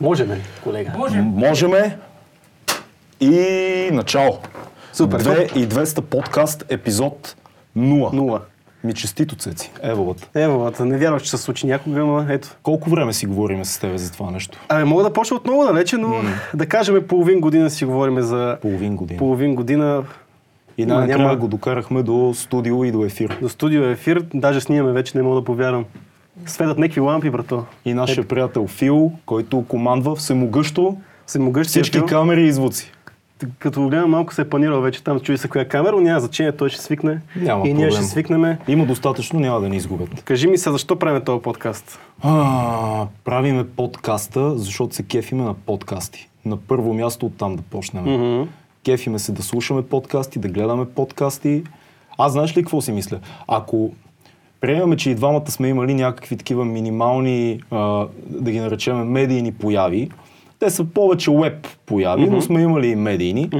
Можеме, колега. Можеме. И начало. Супер. 2200 подкаст, епизод 0. Нула. Ми честито, Цеци. Еволата. Еволата, не вярвах, че се случи някога, но ето. Колко време си говорим с тебе за това нещо? Абе, мога да почна от много далече, но да кажем половин година си говорим за Половин година. половин година И най-накрая няма- го докарахме до студио и до ефир. до студио ефир. Даже снимаме вече, не мога да повярвам. Светат някакви лампи, брато. И нашия приятел Фил, който командва всемогъщо Се могъщ всички камери и звуци. Като го гледам, малко се е панирал вече там, чуи се коя камера, няма значение, той ще свикне. Няма и ние проблем. ще свикнеме. Има достатъчно, няма да ни изгубят. Кажи ми се, защо правим този подкаст? А, правиме подкаста, защото се кефиме на подкасти. На първо място оттам да почнем. Мгм. Кефиме се да слушаме подкасти, да гледаме подкасти. Аз знаеш ли какво си мисля? Ако приемаме, че и двамата сме имали някакви такива минимални, а, да ги наречем медийни появи, те са повече веб появи, но сме имали и медийни.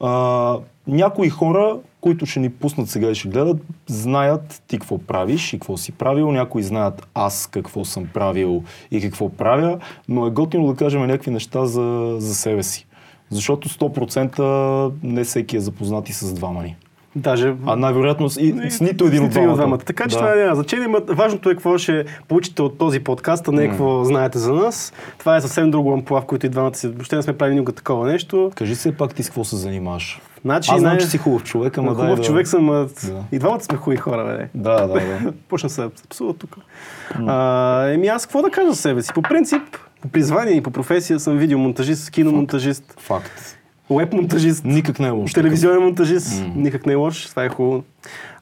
А, някои хора, които ще ни пуснат сега и ще гледат, знаят ти какво правиш и какво си правил. Някои знаят аз какво съм правил и какво правя, но е готино да кажем някакви неща за, за себе си. Защото 100% не всеки е запознат и с двама ни. Даже А най-вероятно с, и, с нито един от двамата. Така че Да. това няма значение. Важното е какво ще получите от този подкаст, а не какво знаете за нас. Това е съвсем друго амплуа, в който и двамата си. Въобще не сме правили никога такова нещо. Кажи се пак ти с какво се занимаваш. Значи, Аз знам, най- че си хубав човек, ама Хубав да... човек съм. Да. И двамата сме хубави хора, бе. Да, да, да. Почна се псува тук. А, еми аз какво да кажа за себе си? По принцип, по призвание и по професия съм видеомонтажист, киномонтажист, Факт. Веб-монтажист. Никак не е лошо. Телевизионен монтажист, никак не е лош, това е хубаво.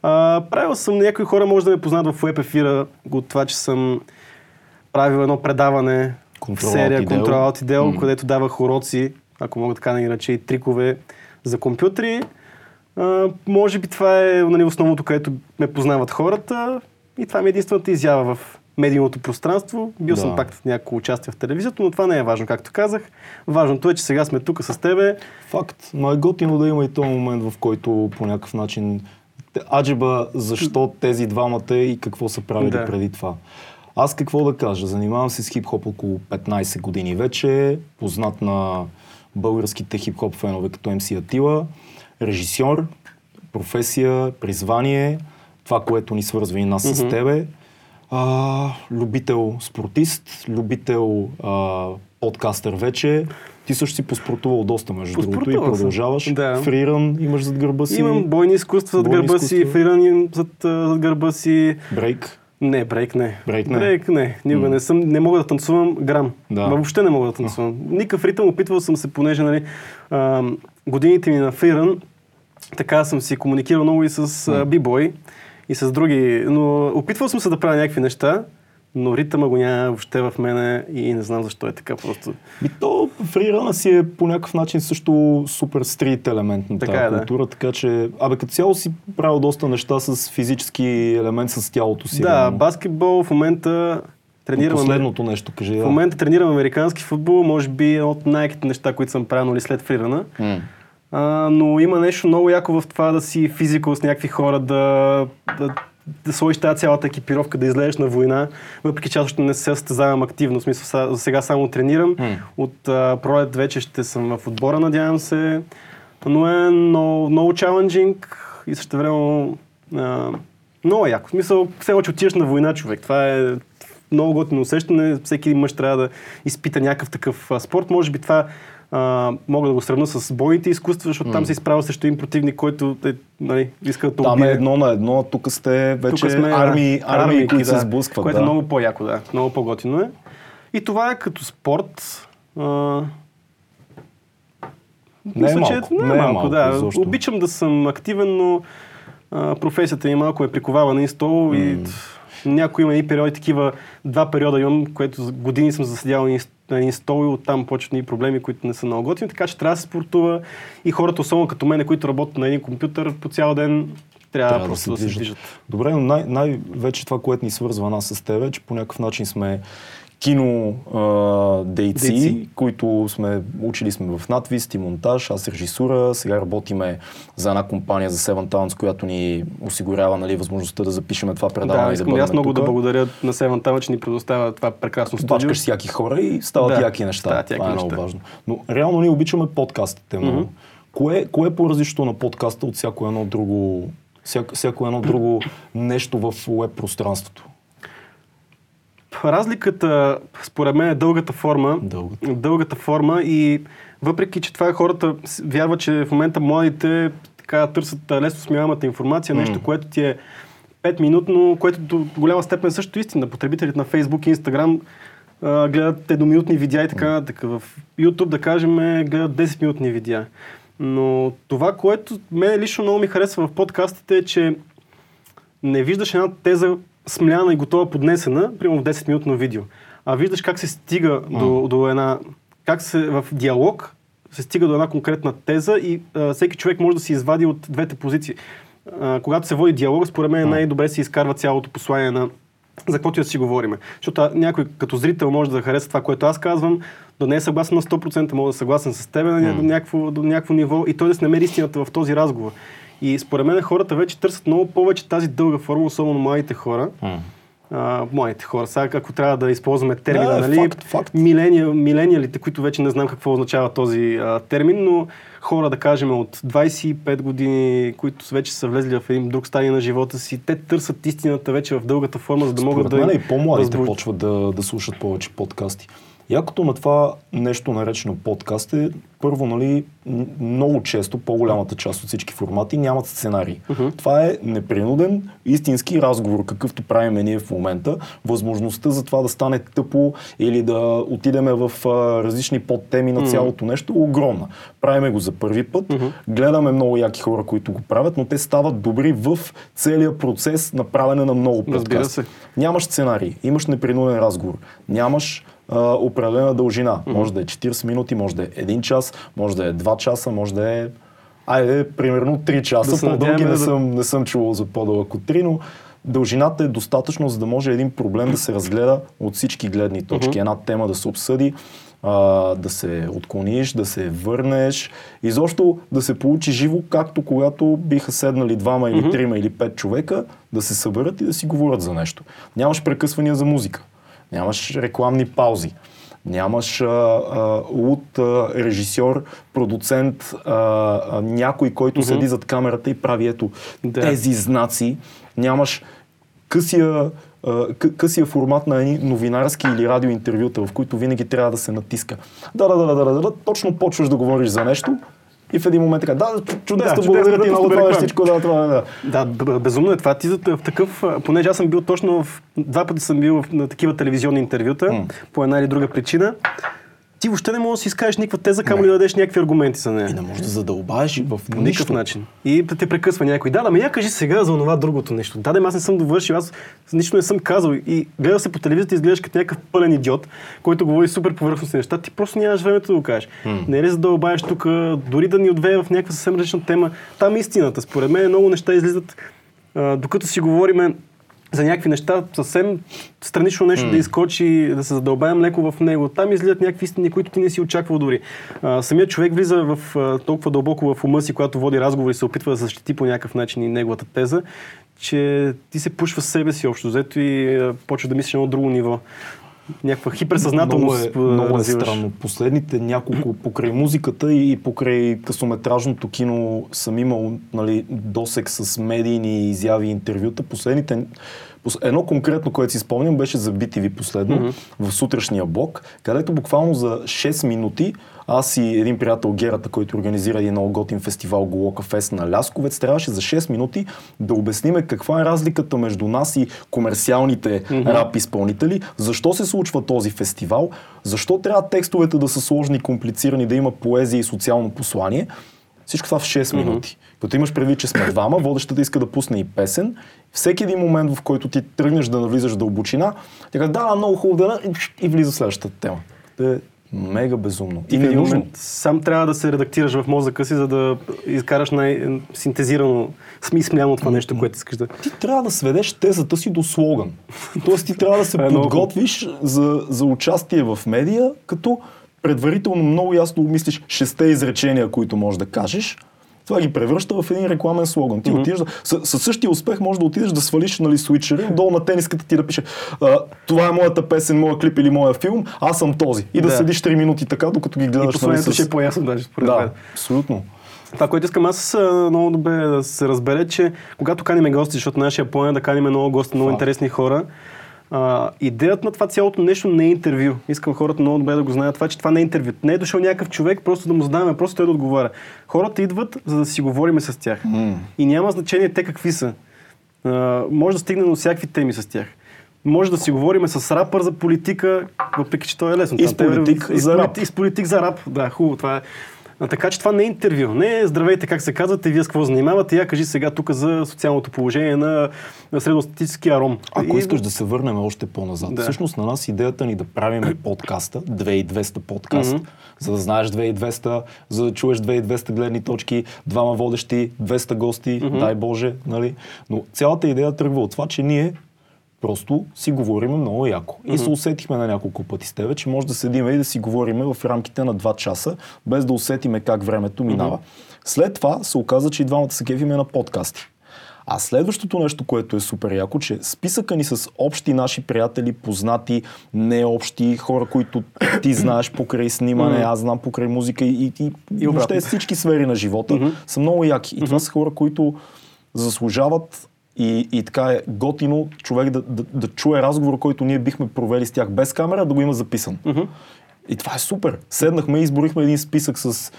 А, правил съм, някои хора може да ме познат в веб ефира от това, че съм правил едно предаване Control в серия. Control Alt и Del, където давах уроци, ако мога така да ги рече, и трикове за компютри. А, може би това е нали, основното, където ме познават хората и това ми е единствената изява в медийното пространство. Бил Да. съм пак в някакво участие в телевизията, но това не е важно, както казах. Важното е, че сега сме тук с тебе. Факт. Но е готино да има и този момент, в който по някакъв начин аджеба защо тези двамата и какво са правили Да. преди това. Аз какво да кажа? Занимавам се с хип-хоп около 15 години вече, познат на българските хип-хоп фенове като MC Атила, режисьор, професия, призвание, това, което ни свързва и нас с тебе, а, любител спортист, любител а, подкастър вече. Ти също си поспортувал доста, между другото, и съм. продължаваш. Да. Фриран имаш зад гърба си. Имам бойни изкуства зад гърба си, фриран им зад, зад гърба си. Брейк. Не, брейк не. Брейк не. Брейк не. Никога не съм. Не мога да танцувам грам. Да. Ма въобще не мога да танцувам. Никакъв ритъм. Опитвал съм се, понеже нали, а, годините ми на фриран, така съм си комуникирал много и с бибой и с други. Но опитвал съм се да правя някакви неща, но ритъма го няма въобще в мене и не знам защо е така просто. И то фрирана си е по някакъв начин също супер стрит елемент на Така тази е, да. култура, така че, абе като цяло си правил доста неща с физически елемент с тялото си. Да, реално. баскетбол в момента тренирам. Последното нещо, кажи. В момента тренирам американски футбол, може би едно от най-яките неща, които съм правил нали, след фрирана. М. А, но има нещо много яко в това да си физикал с някакви хора, да, да, да сложиш тази цялата екипировка, да излезеш на война, въпреки че аз още не се състезавам активно, в смисъл за сега само тренирам. М. От а, пролет вече ще съм в отбора, надявам се. Но е много, много чаленджинг и също време много яко. В смисъл, все още отиваш на война, човек. Това е много готино усещане. Всеки мъж трябва да изпита някакъв такъв спорт. Може би това а, мога да го сравня с бойните изкуства, защото там се изправя срещу един противник, който е, нали, иска да те Там е едно на едно, а тук сте вече Тук сме армии, армии, армийки, които се да, сблъскват. Което да. е много по-яко, да. Много по-готино е. И това е като спорт. А, Не е мисля, че малко, не е не е малко, малко да. изобщо. Обичам да съм активен, но а, професията ми малко е приковава на един стол и някои има и периоди такива, два периода имам, което години съм заседял на един- на един стол и оттам почват и проблеми, които не са много готини, така че трябва да се спортува. И хората, особено като мене, които работят на един компютър по цял ден, трябва, Трябва да просто се да се движат. Добре, но най- най-вече това, което ни свързва нас с теб, е, че по някакъв начин сме кино а, дейци, които сме учили сме в надвис и монтаж, аз режисура, сега работиме за една компания за Seven Towns, която ни осигурява нали, възможността да запишеме това предаване Да, и да искам бъдем аз много тук. да благодаря на Севан Тама, че ни предоставя това прекрасно студио. Бачкаш всяки хора и стават Да, яки неща. стават яки това е много неща. важно. Но реално ние обичаме подкастите много. Мгм. Кое, кое е по-различно на подкаста от всяко едно друго, всяко, всяко едно друго нещо в веб пространството? Разликата, според мен, е дългата форма. Дългата. Дългата форма и въпреки, че това е хората вярват, че в момента младите така търсят лесно смилаемата информация, нещо, М. което ти е 5 минутно, което до голяма степен е също истина. Потребителите на Facebook и Instagram а, гледат едноминутни видеа и така, така в YouTube, да кажем, е, гледат 10 минутни видеа. Но това, което мен лично много ми харесва в подкастите е, че не виждаш една теза смляна и готова поднесена, примерно в 10 минутно видео, а виждаш как се стига до, до една, как се в диалог се стига до една конкретна теза и а, всеки човек може да си извади от двете позиции. А, когато се води диалог, според мен най-добре се изкарва цялото послание на за каквото и да си говориме. Защото някой като зрител може да хареса това, което аз казвам, да не е съгласен на 100%, мога да е съгласен с теб на до, някакво, до някакво ниво и той да се намери истината в този разговор. И според мен хората вече търсят много повече тази дълга форма, особено младите хора. А, младите хора. Сега, ако трябва да използваме термина, Да, нали, факт, факт. Миления, милениалите, които вече не знам какво означава този а, термин, но хора, да кажем, от 25 години, които вече са влезли в един друг стадий на живота си, те търсят истината вече в дългата форма, за да могат Според да... мен и по-младите възбуд- почват да, да слушат повече подкасти. Якото на това нещо наречено подкаст е, първо, нали, много често, по-голямата част от всички формати нямат сценарий. Това е непринуден, истински разговор, какъвто правиме ние в момента. Възможността за това да стане тъпо или да отидеме в а, различни подтеми на цялото нещо е огромна. Правиме го за първи път, гледаме много яки хора, които го правят, но те стават добри в целия процес на правене на много. Разбира се. Нямаш сценарий, имаш непринуден разговор, нямаш а, определена дължина. Може да е 40 минути, може да е 1 час, може да е 2 часа, може да е Айде, примерно 3 часа. Да По-дълги не, да- съм, не съм чувал за по-дълъг от 3, но дължината е достатъчно, за да може един проблем да се разгледа от всички гледни точки. Една тема да се обсъди, а, да се отклониш, да се върнеш. Изобщо да се получи живо, както когато биха седнали двама или трима или пет човека, да се съберат и да си говорят за нещо. Нямаш прекъсвания за музика. Нямаш рекламни паузи. Нямаш а, а, луд а, режисьор, продуцент, а, а, някой, който седи зад камерата и прави ето Да. тези знаци. Нямаш късия, късия формат на едни новинарски или радиоинтервюта, в които винаги трябва да се натиска. Да, да, да, да, да, да, точно почваш да говориш за нещо и в един момент така, да, чудесно, Да, благодаря ти много, това е всичко, да, това да. Да, безумно е това. Ти в такъв, понеже аз съм бил точно в, два пъти съм бил на такива телевизионни интервюта, М. по една или друга причина. Ти въобще не можеш да си изкажеш никаква теза, камо ли да дадеш някакви аргументи за нея. И не можеш да задълбаеш в По никакъв начин. И те прекъсва някой. Да, да, ме я кажи сега за това другото нещо. Да, да, аз не съм довършил, аз нищо не съм казал. И гледа се по телевизията и изглеждаш като някакъв пълен идиот, който говори супер повърхностни неща. Ти просто нямаш времето да го кажеш. Не е ли задълбаеш тук, дори да ни отвее в някаква съвсем различна тема. Там истината. Според мен много неща излизат, а, докато си говориме за някакви неща, съвсем странично нещо да изкочи, да се задълбаем леко в него. Там излизат някакви истини, които ти не си очаквал дори. А, самият човек влиза в, а, толкова дълбоко в ума си, когато води разговор и се опитва да защити по някакъв начин и неговата теза, че ти се пушва с себе си общо взето и а, почва да мислиш на едно друго ниво. Някаква хиперсъзнателност. Много е, много е странно. Последните няколко покрай музиката и покрай късометражното кино съм имал нали, досек с медийни изяви и интервюта. Последните пос- Едно конкретно, което си спомням, беше за BTV последно, mm-hmm. в сутрешния блок, където буквално за 6 минути аз и един приятел Герата, който организира един много готин фестивал Голока Фест на Лясковец, трябваше за 6 минути да обясниме каква е разликата между нас и комерциалните mm-hmm. рап изпълнители, защо се случва този фестивал, защо трябва текстовете да са сложни и комплицирани, да има поезия и социално послание. Всичко това в 6 минути. Като имаш предвид, че сме двама, водещата иска да пусне и песен. Всеки един момент, в който ти тръгнеш да навлизаш в дълбочина, тя казва, да, много хубаво да, и влиза в следващата тема. Мега безумно. И И не нужно. момент сам трябва да се редактираш в мозъка си, за да изкараш най-синтезирано, смисляно това нещо, което искаш да... Ти трябва да сведеш тезата си до слоган. Тоест ти трябва да се подготвиш за, за участие в медия, като предварително много ясно обмислиш шесте изречения, които можеш да кажеш. Това ги превръща в един рекламен слоган. Ти отиваш да, с, със същия успех можеш да отидеш да свалиш нали, свичери, долу на тениската ти да пише а, това е моята песен, моя клип или моя филм, аз съм този. И да, Да. седиш 3 минути така, докато ги И гледаш. нали, посланието ще е по-ясно даже, според мен. Да, абсолютно. Това, което искам аз а, много добре да се разбере, че когато каниме гости, защото нашия план е да каниме много гости, много Това. интересни хора, а, идеята на това цялото нещо не е интервю. Искам хората много добре да го знаят това, че това не е интервю. Не е дошъл някакъв човек, просто да му задаваме, просто той да отговаря. Хората идват, за да си говориме с тях. И няма значение те какви са. А, може да стигнем до всякакви теми с тях. Може да си говорим с рапър за политика, въпреки че то е лесно. И с те- политик с за рап. И с политик за рап. Да, хубаво. Това е. А, така че това не е интервю. Не е здравейте, как се казвате, вие с какво занимавате. Я кажи сега тук за социалното положение на, средностатическия ром. Ако И- искаш да се върнем още по-назад. Да. Всъщност на нас идеята ни да правим подкаста, 2200 подкаст, Мгм. за да знаеш 2200, за да чуеш 2200 гледни точки, двама водещи, 200 гости, дай Боже, нали? Но цялата идея тръгва от това, че ние просто си говориме много яко. И се усетихме на няколко пъти с тебе, че може да седиме и да си говориме в рамките на 2 часа, без да усетиме как времето минава. След това се оказа, че и двамата се кефиме на подкасти. А следващото нещо, което е супер яко, че списъка ни с общи наши приятели, познати, необщи, хора, които ти знаеш покрай снимане, аз знам покрай музика и, и, и, въобще всички сфери на живота, са много яки. И това са хора, които заслужават и, и така е готино човек да, да, да чуе разговор, който ние бихме провели с тях без камера, да го има записан. И това е супер. Седнахме и изборихме един списък с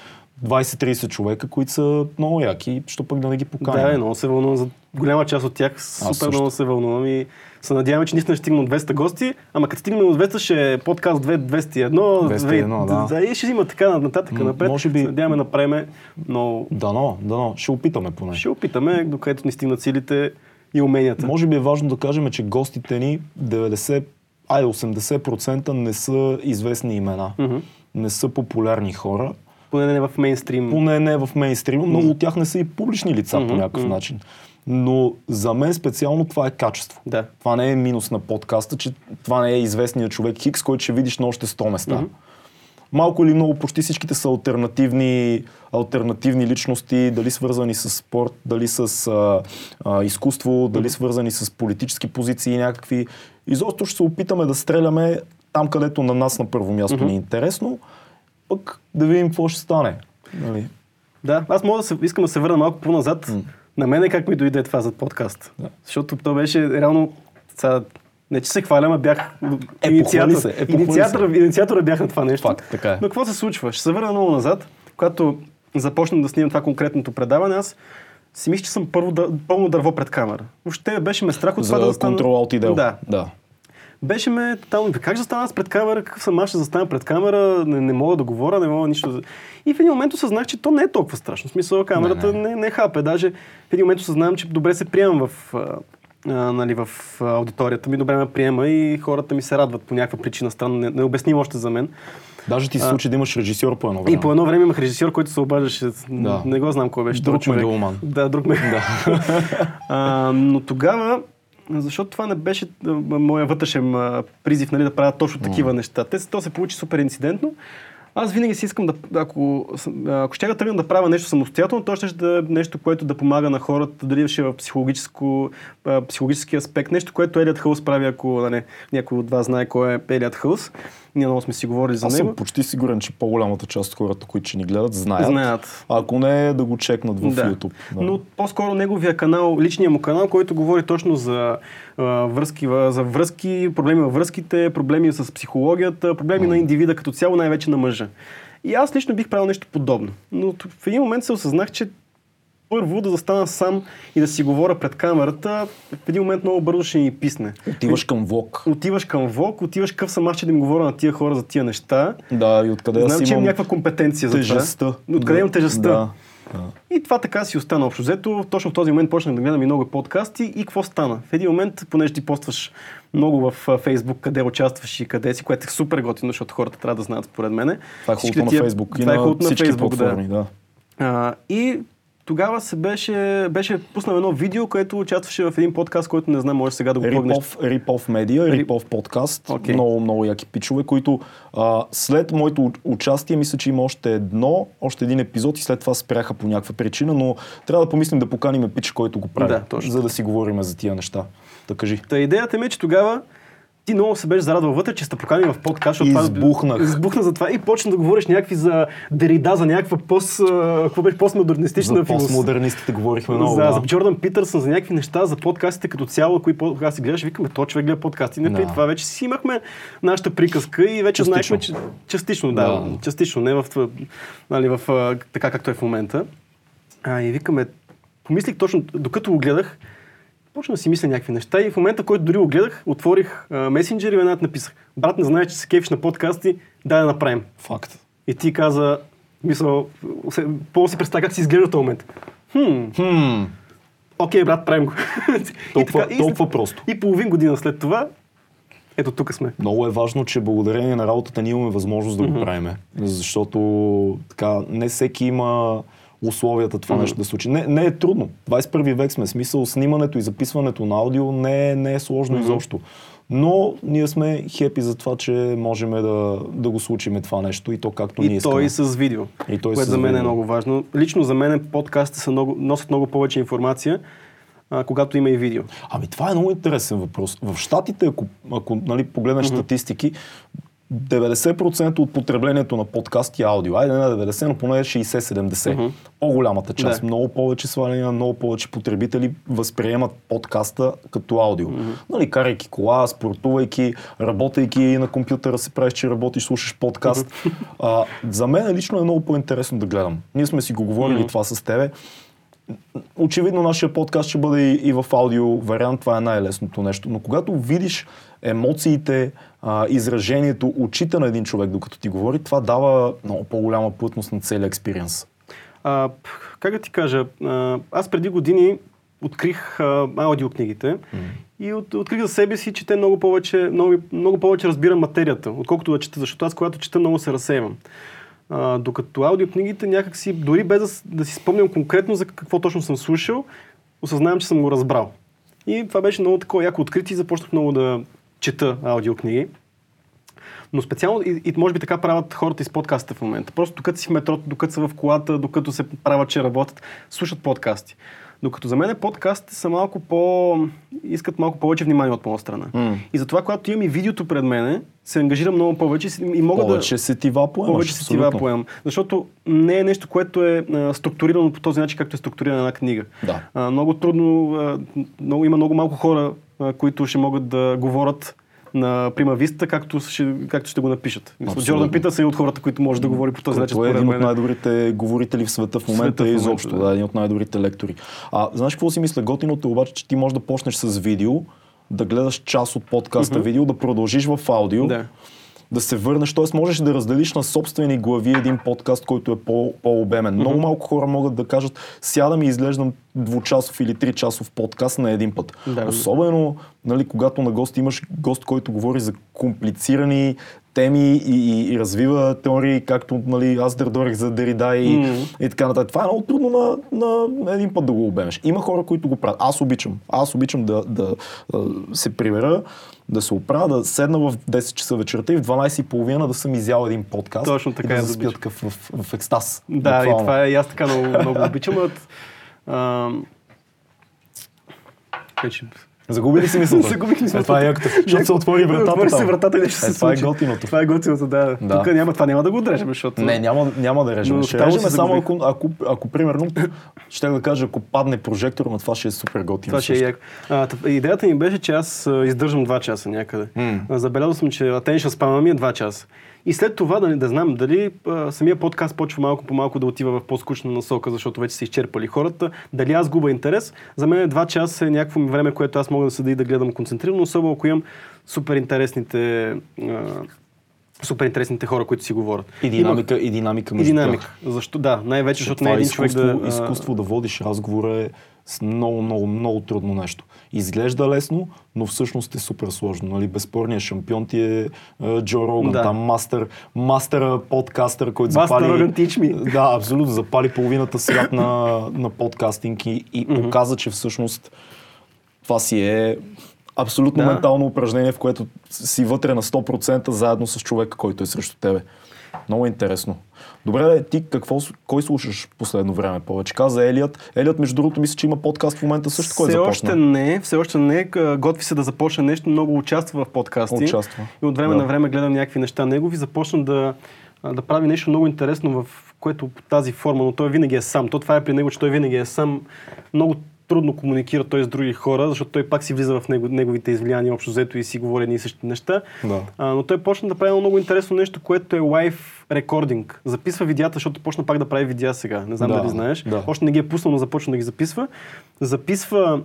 20-30 човека, които са много яки, що пък да не ги поканим. Да, е, много се вълнувам за голяма част от тях. Супер също. много се вълнувам и се надяваме, че наистина ще стигнем до 200 гости, ама като стигнем до 200 ще е подкаст 2, 201, 201, да. да. И ще има така нататък М, напред. може би- Се надяваме да направим много... Дано, дано. Ще опитаме поне. Ще опитаме, докъдето ни стигнат силите и уменията. Може би е важно да кажем, че гостите ни 90, ай 80% не са известни имена. Мгм. Не са популярни хора. Поне не в мейнстрим. Поне не в мейнстрима. Много от тях не са и публични лица по Мгм, някакъв мгм. начин. Но за мен специално това е качество. Да. Това не е минус на подкаста, че това не е известният човек Хикс, който ще видиш на още 100 места. Мгм. Малко или много, почти всичките са алтернативни, алтернативни личности, дали свързани с спорт, дали с а, а, изкуство, дали свързани с политически позиции някакви. Изобщо ще се опитаме да стреляме там, където на нас на първо място ни е интересно, пък да видим какво ще стане. Нали? Да, аз мога да се, искам да се върна малко по-назад. На мен е как ми дойде това за подкаст. Да. Защото то беше реално... Сега, не че се хваля, ама бях Е, инициатор. се, е, похвали инициатора, бях на това нещо. Факт, така е. Но какво се случва? Ще се върна много назад, когато започнах да снимам това конкретното предаване, аз си мисля, че съм първо да, пълно дърво пред камера. Въобще беше ме страх от това да За застана- контрол идеал. Да. да. Беше ме тотално. Как ще стана аз пред камера? Какъв съм аз ще застана пред камера? Не, не мога да говоря, не мога нищо. И в един момент осъзнах, че то не е толкова страшно. В смисъл, камерата Не, не, не, хапе. Даже в един момент осъзнавам, че добре се приемам в, а, а, нали, в а, аудиторията ми, добре ме приема и хората ми се радват по някаква причина странно. Не, не обясним още за мен. Даже ти се случи да имаш режисьор по едно И време. по едно време имах режисьор, който се обаждаше. Да. Не го знам кой беше. Друг мегаломан. Да, друг ме. а, но тогава, защото това не беше а, моя вътрешен а, призив нали, да правя точно такива неща. Те, то се получи супер инцидентно. Аз винаги си искам да, ако, ако ще да тръгна да правя нещо самостоятелно, то ще да е нещо, което да помага на хората, дали ще е в психологическо, психологически аспект, нещо, което Елият Хълс прави, ако нали, някой от вас знае кой е Елият Хълс. Ние много сме си говорили за Аз него. съм почти сигурен, че по-голямата част от хората, които ще ни гледат, знаят. Знаят. А Ако не, да го чекнат в Да. YouTube. Да. Но по-скоро неговия канал, личният му канал, който говори точно за, а, връзки, за връзки, проблеми във връзките, проблеми с психологията, проблеми на индивида като цяло, най-вече на мъжа. И аз лично бих правил нещо подобно. Но в един момент се осъзнах, че първо да застана сам и да си говоря пред камерата, в един момент много бързо ще ни писне. Отиваш към влог. Отиваш към влог, отиваш къв съм аз, че да им говоря на тия хора за тия неща. Да, и откъде Знам, аз че имам някаква компетенция за тежестта. това. Откъде имам тежестта? Да. И това така си остана общо взето. Точно в този момент почнах да гледам и много подкасти и какво стана? В един момент, понеже ти постваш много в Фейсбук, къде участваш и къде си, което е супер готино, защото хората трябва да знаят според мене. Това е Всички хубаво на Фейсбук Това е на хубаво на всички Фейсбук, да. Да. А, и тогава се беше, беше пуснал едно видео, което участваше в един подкаст, който не знам, може сега да го плъгнеш. Рипов, Медиа, Рипов подкаст, Окей. много, много яки пичове, които а, след моето участие, мисля, че има още едно, още един епизод и след това спряха по някаква причина, но трябва да помислим да поканим пич, който го прави, Да, точно за да си говорим за тия неща. Да кажи. Та идеята ми е, че тогава ти много се беше зарадвал вътре, че сте поканили в подкаст. защото това- Избухнах. Избухна за това и почна да говориш някакви за Дерида, за някаква пост, какво беше, постмодернистична За философия. постмодернистите говорихме много. за, да. за Джордан Питърсън, за някакви неща, за подкастите като цяло, кои подкасти гледаш, викаме, то човек гледа подкасти. Не, Да. това вече си имахме нашата приказка и вече Частично. знаехме, че частично, да, Да. частично, не в, нали, в така както е в момента. А, и викаме, помислих точно, докато го гледах, почна да си мисля някакви неща и в момента, в който дори го гледах, отворих а, месенджер и веднага написах, брат, не знаеш, че се кефиш на подкасти, дай да направим. Факт. И ти каза, мисъл, се- по си представя как си изглежда в този момент. Хм, Хм, окей, брат, правим го. Толкова- и, толкова просто. И половин година след това, ето тук сме. много е важно, че благодарение на работата ние имаме възможност да го правим. Защото така, не всеки има условията това нещо да се случи. Не, не е трудно. 21 век сме. Смисъл, снимането и записването на аудио не е, не е сложно изобщо. Но ние сме хепи за това, че можем да, да го случим това нещо и то както ние И искаме. той и с видео. И той което за мен е видео. много важно. Лично за мен подкастите са много, носят много повече информация, а, когато има и видео. Ами това е много интересен въпрос. В Штатите, ако, ако нали, погледнеш статистики, 90% от потреблението на подкаст и аудио, айде не 90, но поне 60-70. По-голямата част, Да. много повече сваляния, много повече потребители възприемат подкаста като аудио. Нали, карайки кола, спортувайки, работейки на компютъра, се правиш, че работиш, слушаш подкаст. А, за мен лично е много по-интересно да гледам. Ние сме си го говорили това с тебе. Очевидно нашия подкаст ще бъде и, и в аудио вариант, това е най-лесното нещо. Но когато видиш емоциите, а, изражението, очите на един човек, докато ти говори, това дава много по-голяма плътност на целия експириенс. А, как да ти кажа, аз преди години открих а, аудиокнигите и от, открих за себе си, че те много повече, много, много повече разбирам материята, отколкото да чета, защото аз когато чета много се разсейвам. А, докато аудиокнигите някакси, дори без да, да си спомням конкретно за какво точно съм слушал, осъзнавам, че съм го разбрал. И това беше много такова яко откритие и започнах много да чета аудиокниги. Но специално, и, и може би така правят хората из подкастите в момента. Просто докато си в метрото, докато са в колата, докато се правят, че работят, слушат подкасти. Докато за мен подкастите са малко по... искат малко повече внимание от моя страна. М. И затова, когато имам и видеото пред мене, се ангажирам много повече и мога Повече да... сетива поемаш. Повече се тива поемам. Защото не е нещо, което е а, структурирано по този начин, както е структурирана една книга. Да. А, много трудно, а, много, има много малко хора, а, които ще могат да говорят на прима виста, както ще, както ще го напишат. Абсолютно. Джордан Питърсън е от хората, които може да говори по този начин. Той е един от най-добрите говорители в света в момента и изобщо. да. Да. един от най-добрите лектори. А знаеш какво си мисля? Готиното е обаче, че ти можеш да почнеш с видео, да гледаш част от подкаста видео, да продължиш в аудио, Да. Да се върнеш, т.е. можеш да разделиш на собствени глави един подкаст, който е по, по-обемен. Много малко хора могат да кажат, сядам и изглеждам двучасов или тричасов подкаст на един път. Да. Особено, нали, когато на гост имаш гост, който говори за комплицирани теми и, и, и развива теории, както нали, аз дърдорих за Дерида и, Мгм. и така нататък. Това е много трудно на, на един път да го обемеш. Има хора, които го правят. Аз обичам. Аз обичам да, да, да се прибера, да се оправя, да седна в 10 часа вечерта и в 12.30 да съм изял един подкаст. Точно така и да да заспя такъв в, в, в екстаз. Да, буквално. и това е, и аз така много, много обичам. От, а, вече, Загуби ли си мисълта? Загубих мисълта. Е, това е якото, защото се отвори вратата. Отвори се вратата и нещо Е, се това е готиното. Това е готиното, да. Да. Тук няма, това няма да го отрежем, защото... Не, няма, няма да режем. Но Ще режем само ако, ако, ако, примерно, ще да кажа, ако падне прожектор, но това ще е супер готино. Това ще е яко. Идеята ми беше, че аз издържам 2 часа някъде. Забелязал съм, че attention спама ми е 2 часа. И след това да, да знам дали а, самия подкаст почва малко по малко да отива в по-скучна насока, защото вече са изчерпали хората. Дали аз губа интерес. За мен 2 часа е някакво време, което аз мога да седа и да гледам концентрирано, особено ако имам супер интересните а, супер интересните хора, които си говорят. И динамика, и динамика И между динамика. тях. Защо? Да, най-вече, защото не е един човек да... изкуство да водиш разговора е с много, много, много трудно нещо. Изглежда лесно, но всъщност е супер сложно. Нали? Безспорният шампион ти е а, Джо Роган, Да. там мастер, мастера подкастър, който запали... Rogan, teach me. Да, абсолютно. Запали половината свят на, на подкастинг и, и показа, че всъщност това си е абсолютно Да. ментално упражнение, в което си вътре на 100% заедно с човека, който е срещу тебе. Много интересно. Добре, де, ти какво, кой слушаш последно време повече? Каза Елият. Елият, между другото, мисля, че има подкаст в момента също, който все започна. още не, все още не. Готви се да започне нещо, много участва в подкасти. Участва. И от време Да. на време гледам някакви неща негови. Започна да, да прави нещо много интересно в което по тази форма, но той винаги е сам. То това е при него, че той винаги е сам. Много трудно комуникира той с други хора, защото той пак си влиза в него, неговите излияния общо взето и си говори едни и същи неща. Да. А, но той почна да прави едно много интересно нещо, което е лайв рекординг. Записва видеята, защото почна пак да прави видеа сега. Не знам Да, дали знаеш. да. Още не ги е пуснал, но започна да ги записва. Записва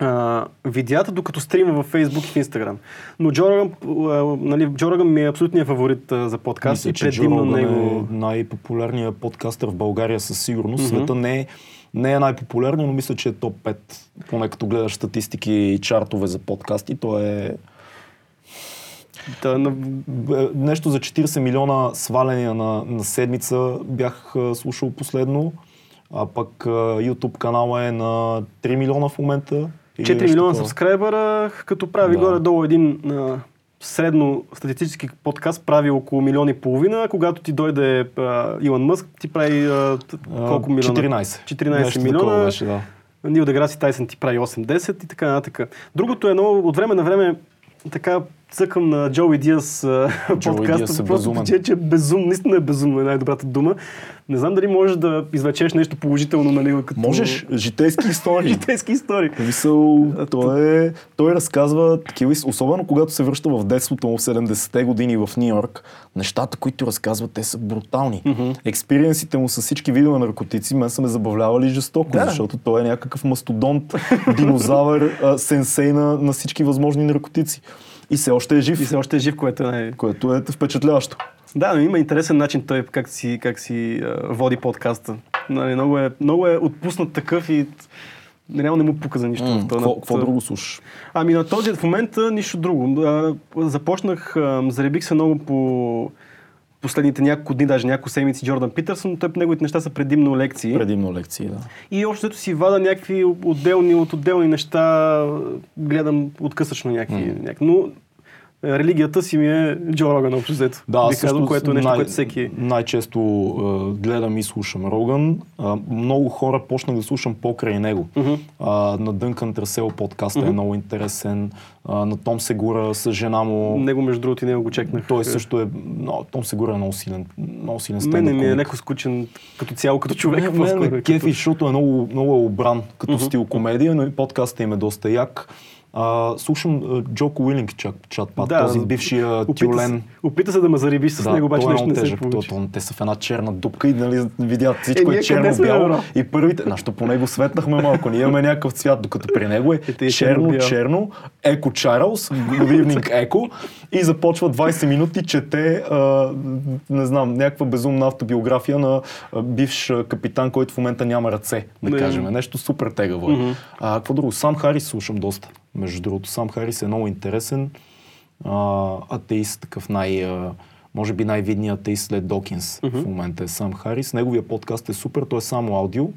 а, видеята, докато стрима във Facebook и в Instagram. Но Джо Роган, нали, Джо Роган ми е абсолютният фаворит а, за подкаст Мисля, и предимно него. е най-популярният подкастър в България със сигурност. Мгм. Света не е, не е най-популярният, но мисля, че е топ 5. Поне като гледаш статистики и чартове за подкасти, то е Да, на, Бе, нещо за 40 милиона сваляния на, на седмица бях а, слушал последно, а пък а, YouTube канала е на 3 милиона в момента. Или 4 нещо милиона сабскрайбъра, като прави Да. горе-долу един а, средно статистически подкаст прави около милион и половина, а когато ти дойде а, Илон Мъск, ти прави а, колко милиона? 14. 14 Нещо милиона. Беше, да. Нил Деграси Тайсън ти прави 8-10 и така нататък. Другото е много, от време на време така цъкам на Джоуи Диас Джоуи подкаста, е просто безумен. че, че е безумно, наистина е безумно, е най-добрата дума. Не знам дали можеш да извлечеш нещо положително на него като Можеш житейски истории. житейски истории. Мисъл, той, е, той разказва такива, особено когато се връща в детството му в 70-те години в Нью Йорк, нещата, които разказва, те са брутални. Експириенсите му с всички видове наркотици мен са ме забавлявали жестоко, Да. защото той е някакъв мастодонт, динозавър, сенсей на, на всички възможни наркотици. И все още е жив, И все още е жив, което е което е впечатляващо. Да, но има интересен начин той как си, как си а, води подкаста. Нали, много, е, много е отпуснат такъв и реално не му пука за нищо. този Какво какво друго слушаш? Ами на този в момента нищо друго. А, започнах, а, заребих се много по последните няколко дни, даже няколко седмици Джордан Питърсън, но той неговите неща са предимно лекции. Предимно лекции, да. И общо си вада някакви отделни, от отделни неща, гледам откъсъчно някакви. Някакви. Но религията си ми е Джо Роган, общо взето. Да, Бих казал, което е нещо, най- което всеки... Най-често е, гледам и слушам Роган. А, много хора почнах да слушам покрай него. Мгм. А, на Дънкан Трасел подкаста е Мгм. много интересен. А, на Том Сегура с жена му. Него, между другото, и него го чекнах. Той също е... Но, Том Сегура е много силен. Много силен Мене ми е леко скучен като цяло, като човек. мен, по-скоро, мен ме като- кефи, защото е много, много е обран като Мгм. стил комедия, но и подкаста им е доста як. А, слушам Джоко Уилинг чат, чатпад, Да, този да. бившия Опита тюлен. се, опита се да ме зарибиш с него, обаче той е нещо не се получи. То- то- те са в една черна дупка и нали, видят всичко Е, е, черно-бяло. И първите, значи по него светнахме малко, ние имаме някакъв цвят, докато при него е е черно-черно, еко Чарлз, Good Evening Еко и започва 20 минути, чете, а, не знам, някаква безумна автобиография на бивш капитан, който в момента няма ръце, да Не. кажем. Нещо супер тегаво. е. Мгм. А, какво друго? Сам Харис слушам доста. Между другото, Сам Харис е много интересен. А, атеист, такъв най... А, може би най-видният атеист след Докинс Мгм. в момента е Сам Харис. Неговия подкаст е супер, той е само аудио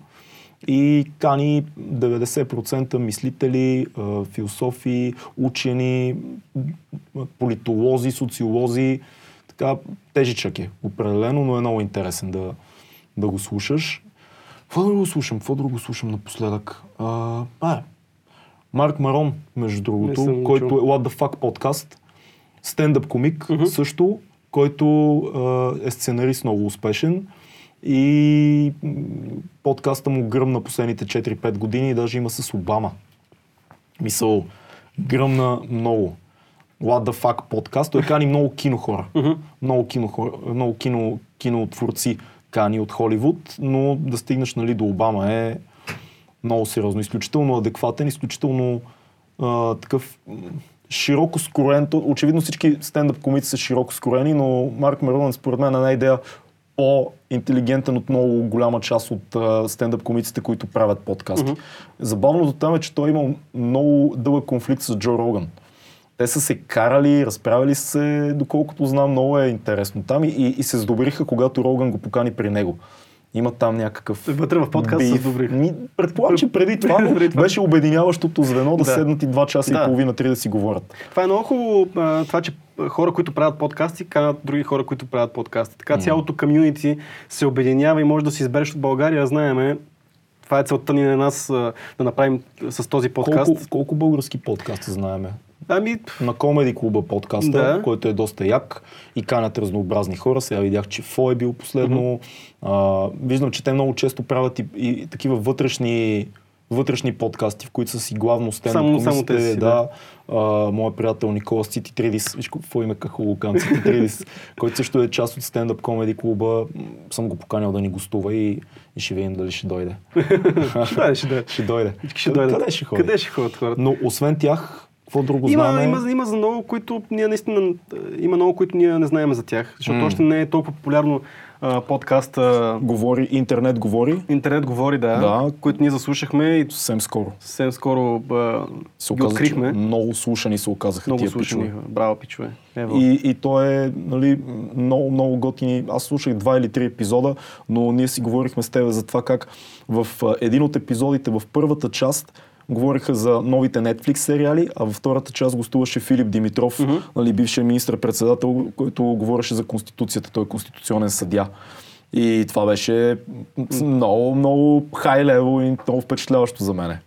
и кани 90% мислители, философи, учени, политолози, социолози. Така, тежичък е, определено, но е много интересен да, да го слушаш. Какво друго слушам? Какво друго слушам напоследък? А, а, Марк Марон, между другото, който чул. е What the Fuck подкаст, стендъп комик Мгм. също, който е сценарист много успешен и подкаста му гръмна последните 4-5 години и даже има с Обама. Мисъл, гръмна много. What the fuck подкаст. Той кани много кино хора. Мгм. Много кино, хора, много кино, кинотворци кани от Холивуд, но да стигнеш нали, до Обама е много сериозно. Изключително адекватен, изключително а, такъв широко скроен. То, очевидно всички стендъп комици са широко скроени, но Марк Мерлон според мен е една идея по-интелигентен от много голяма част от а, стендъп комиците, които правят подкасти. Mm-hmm. Забавното там е, че той имал много дълъг конфликт с Джо Роган. Те са се карали, разправили се, доколкото знам, много е интересно там и, и, и се задобриха, когато Роган го покани при него. Има там някакъв. Вътре в подкаст се добрих. Ми, предполагам, че преди това, беше обединяващото звено да, Да. седнат и два часа Да. и половина, три да си говорят. Това е много хубаво, това, че хора, които правят подкасти, канат други хора, които правят подкасти. Така цялото комюнити се обединява и може да си избереш от България. Знаеме, това е целта ни на нас да направим с този подкаст. Колко, колко български подкасти знаеме? Ами, на Комеди клуба подкаста, Да. който е доста як и канят разнообразни хора. Сега видях, че Фо е бил последно. А, виждам, че те много често правят и, и такива вътрешни вътрешни подкасти, в които са си главно стендъп Само- само комисите, те си, да. А, моят приятел Никола Сити Тридис, виж какво име кахулокан Сити Тридис, който също е част от стендъп комеди клуба. Съм го поканил да ни гостува и, и ще видим дали ще дойде. ще дойде, ще дойде. ще дойде. Къде ще ходи? Къде ще ходят хората? Но освен тях, какво друго Има, знаем? има, има за много, които ние наистина, е, има много, които ние не знаем за тях, защото М. още не е толкова популярно а, подкаст а, Говори, интернет говори. Интернет говори, да, Да. които ние заслушахме и Съвсем скоро. съвсем скоро а, Се ги оказа, открихме. че много слушани се оказаха Много тия слушани. пичове. Браво, пичове. Ево. И, и то е нали, много, много готини. Аз слушах два или три епизода, но ние си говорихме с теб за това как в един от епизодите, в първата част, говориха за новите Netflix сериали, а във втората част гостуваше Филип Димитров, Мгм. нали, бившия министр-председател, който говореше за Конституцията. Той е конституционен съдя. И това беше много, много хай левел и много впечатляващо за мене.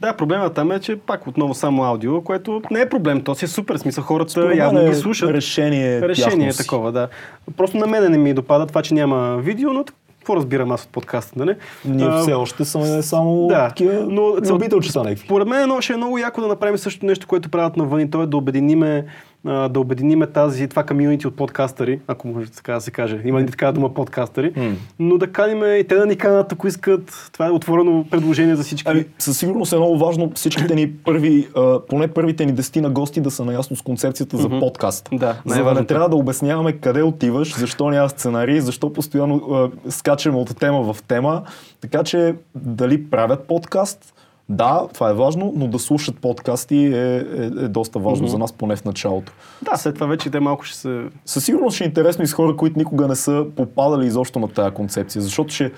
Да, проблемът там е, че пак отново само аудио, което не е проблем. То си е супер. Смисъл, хората Според явно ги е слушат. Решение, Решение е такова, да. Просто на мене не ми допада това, че няма видео, но какво разбирам аз от подкаста, нали? Ние А, все още сме само да, такива но любителчета някакви. Според мен но ще е много яко да направим също нещо, което правят навън и то е да обединиме, а, да обединиме тази, това комьюнити от подкастъри, ако може така да се каже. Има ли така дума подкастъри, М. но да каниме и те да ни канат, ако искат. Това е отворено предложение за всички. Ами, със сигурност е много важно всичките ни първи, а, поне първите ни десетина гости да са наясно с концепцията за подкаст. Да, За да не трябва да обясняваме къде отиваш, защо няма сценарий, защо постоянно а, скачаме от тема в тема. Така че дали правят подкаст, да, това е важно, но да слушат подкасти е, е, е доста важно за нас, поне в началото. Да, след това вече те малко ще се... Със сигурност ще е интересно и с хора, които никога не са попадали изобщо на тази концепция, защото ще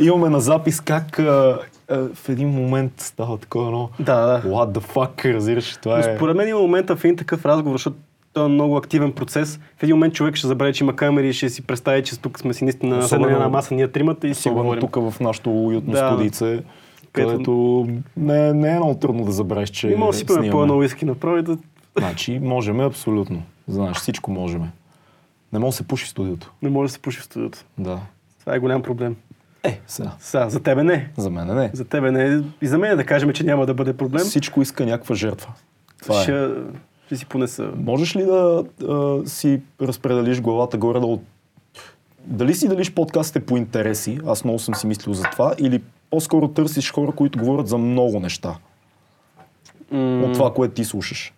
имаме на запис как в един момент става такова едно Да, да. what the fuck, разбираш, това Но е... според мен има момента в един такъв разговор, защото той е много активен процес. В един момент човек ще забрави, че има камери и ще си представи, че тук сме си наистина Особено- на маса, ние тримата и си Особено говорим. тук в нашото уютно Да. студийце, Където- не, не е много трудно да забравиш, че И може да сипаме по снимаме. едно уиски направо и да... Значи, можем абсолютно. Знаеш, всичко можем. Не може да се пуши в студиото. Не може да се пуши в студиото. Да. Това е голям проблем. Е, сега. Сега, за тебе не. За мен не. За тебе не. И за мен да кажем, че няма да бъде проблем. Всичко иска някаква жертва. Това е. Ще, ще си понеса. Можеш ли да а, си разпределиш главата горе да дали си делиш подкастите по интереси, аз много съм си мислил за това, или по-скоро търсиш хора, които говорят за много неща М, от това, което ти слушаш.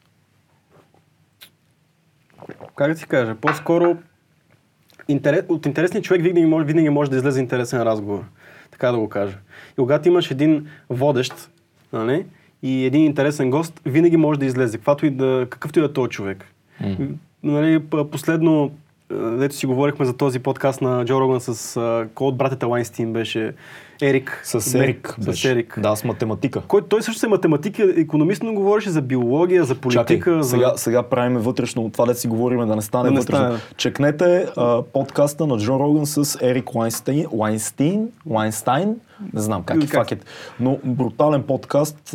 Как да ти кажа? По-скоро интерес, от интересния човек винаги може, винаги може да излезе интересен разговор. Така да го кажа. И когато имаш един водещ нали, и един интересен гост, винаги може да излезе, каквато и да, какъвто и да е този човек. М. Нали, последно, а, дето си говорихме за този подкаст на Джо Роган с кой от братята Лайнстин беше Ерик. С Не, Ерик С. Ерик. Да, с математика. Който той също е математик, економист, но говореше за биология, за политика. Чакай, за... сега, сега правиме вътрешно, това да си говорим, да не стане Да не вътрешно. стане. Чекнете а, подкаста на Джо Роган с Ерик Лайнстейн, Лайнстейн, Лайнстайн, не знам как е факет, но брутален подкаст.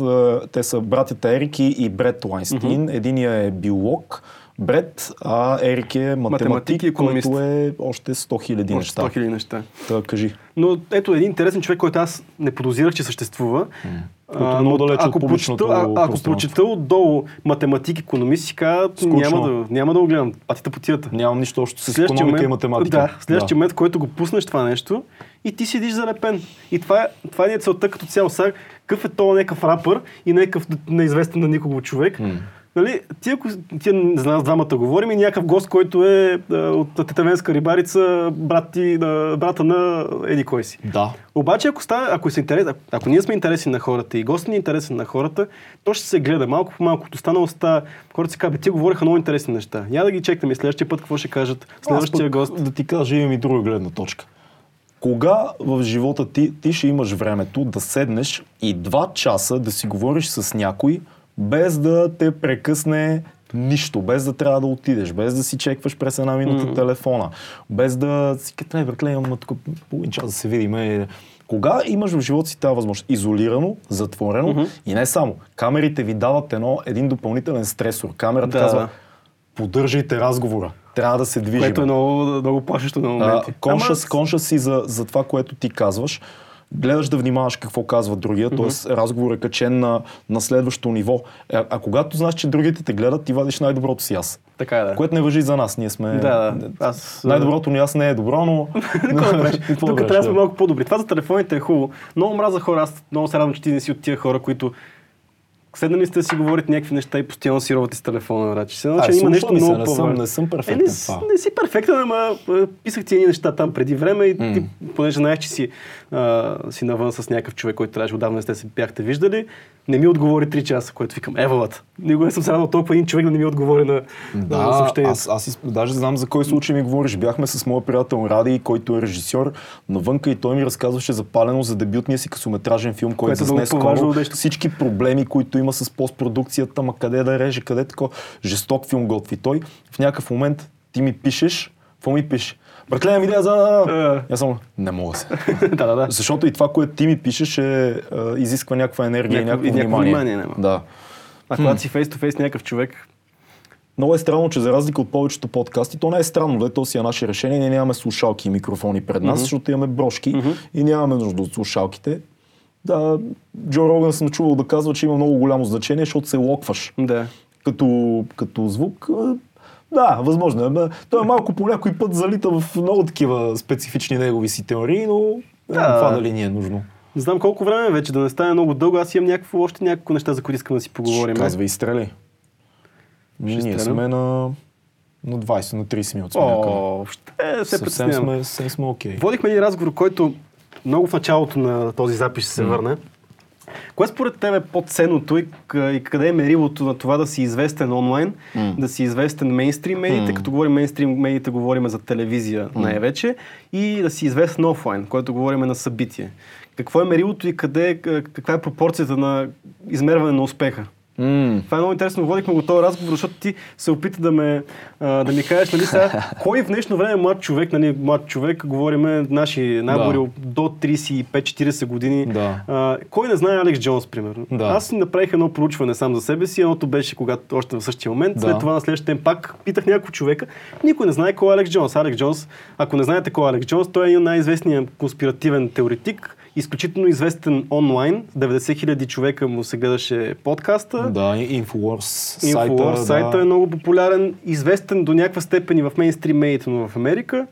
Те са братята Ерик и, Бред Лайнстейн. Единият е биолог, Бред, а Ерик е математик, Математик и икономист. който е още 100 хиляди Още неща. 100 000 неща. Та, кажи. Но ето един интересен човек, който аз не подозирах, че съществува. Който А, много но далеч от ако публичното прочета, а, ако прочета отдолу математик, економист, си Скучно. няма да, няма да го гледам. Патите по тията. Нямам нищо общо с економика и математика. Да, следващия момент, в който го пуснеш това нещо и ти седиш залепен. И това е, това е целта като цяло. Сега, какъв е то някакъв рапър и някакъв неизвестен на никого човек, М. Нали, ти ако ти не знам, с двамата говорим и някакъв гост, който е а, от Тетавенска рибарица, брат ти, а, брата на Еди кой си. Да. Обаче, ако, става, ако, са интерес, ако, ако ние сме интересни на хората и гостът ни е интересен на хората, то ще се гледа малко по малко. От останалост става, хората си казват, те говориха много интересни неща. Я да ги чекнем и следващия път какво ще кажат следващия пък гост. Да ти кажа, имам и друга гледна точка. Кога в живота ти, ти ще имаш времето да седнеш и два часа да си говориш с някой, без да те прекъсне нищо, без да трябва да отидеш, без да си чекваш през една минута Мгм. телефона, без да си като не, братле, имам тук половин час да се видим. Е, Кога имаш в живота си тази възможност? Изолирано, затворено Мгм. и не само. Камерите ви дават едно, един допълнителен стресор. Камерата Да. казва, поддържайте разговора. Трябва да се движим. Което е много, много плашещо на моменти. Коншъс си за, за това, което ти казваш. Гледаш да внимаваш какво казва другия, т.е. разговор е качен на, на следващото ниво. А, а когато знаеш, че другите те гледат, ти вадиш най-доброто си аз. Така е, да. Което не въжи за нас. Ние сме... Да, да. Аз, Най-доброто ни аз не е добро, но... Тук трябва да сме малко по-добри. Това за телефоните е хубаво. Много мраза хора. Аз много се радвам, че ти не си от тия хора, които седнали сте да си говорите някакви неща и постоянно си ровате с телефона. Врачи. Се, Ай, че има нещо много не съм- не съм Е, перфектен не, с- това. не си перфектен, ама а, писах ти едни неща там преди време и ти, понеже знаеш, че си, а, си навън с някакъв човек, който трябваше отдавна не сте се бяхте виждали, не ми отговори 3 часа, което викам, евалът. Никога не съм се радвал толкова един човек да не ми отговори на, на Да, съобщението. аз, аз из- даже знам за кой случай ми говориш. Бяхме с моя приятел Ради, който е режисьор навънка и той ми разказваше запалено за дебютния си късометражен филм, който много по-важно скоро. Всички проблеми, които има с постпродукцията, ма къде да реже, къде тако. Жесток филм готви той. В някакъв момент ти ми пишеш, какво ми пишеш? Братле, ми идея за... Е. Аз само, не мога се. да, да, да. Защото и това, което ти ми пишеш, е, е, изисква някаква енергия и Някакво- някакво, и някакво внимание. внимание, няма. Да. А когато си фейс то фейс някакъв човек, Много е странно, че за разлика от повечето подкасти, то не е странно, да то си е наше решение, ние нямаме слушалки и микрофони пред нас, Мгм. защото имаме брошки Мгм. и нямаме нужда от слушалките. Да, Джо Роган съм чувал да казва, че има много голямо значение, защото се локваш да. като, като звук. Да, възможно е. Той е малко по някой път залита в много такива специфични негови си теории, но знам Да. това дали ни е нужно. Не знам колко време е вече, да не стане много дълго. Аз имам някакво, още някакво неща, за които искам да си поговорим. Казва и стреляй. Ние сме на, на 20, на 30 минути. О, ще се Съвсем сме, съвсем сме окей. Водихме един разговор, който много в началото на този запис ще се върне. Кое според теб е по-ценното и, и къде е мерилото на това да си известен онлайн, М. да си известен мейнстрим медиите, М. като говорим мейнстрим медиите, говорим за телевизия най-вече, и да си известен офлайн, което говорим на събитие. Какво е мерилото и къде, е- каква е пропорцията на измерване на успеха? М. Това е много интересно. Водихме го този разговор, защото ти се опита да, ме, а, да ми кажеш, нали, сега, кой в днешно време е млад човек, нали, млад човек, говориме наши набори Да. до 35-40 години. Да. А, кой не знае Алекс Джонс, примерно? Да. Аз направих едно проучване сам за себе си, едното беше когато още в същия момент, Да. след това на следващия ден пак питах няколко човека. Никой не знае кой е Алекс Джонс. Алекс Джонс, ако не знаете кой е Алекс Джонс, той е един най-известният конспиративен теоретик, изключително известен онлайн. 90 хиляди човека му се гледаше подкаста. Да, Infowars Infowars сайта. сайта да. е много популярен, известен до някаква степен и в мейнстрим медиите, но в Америка.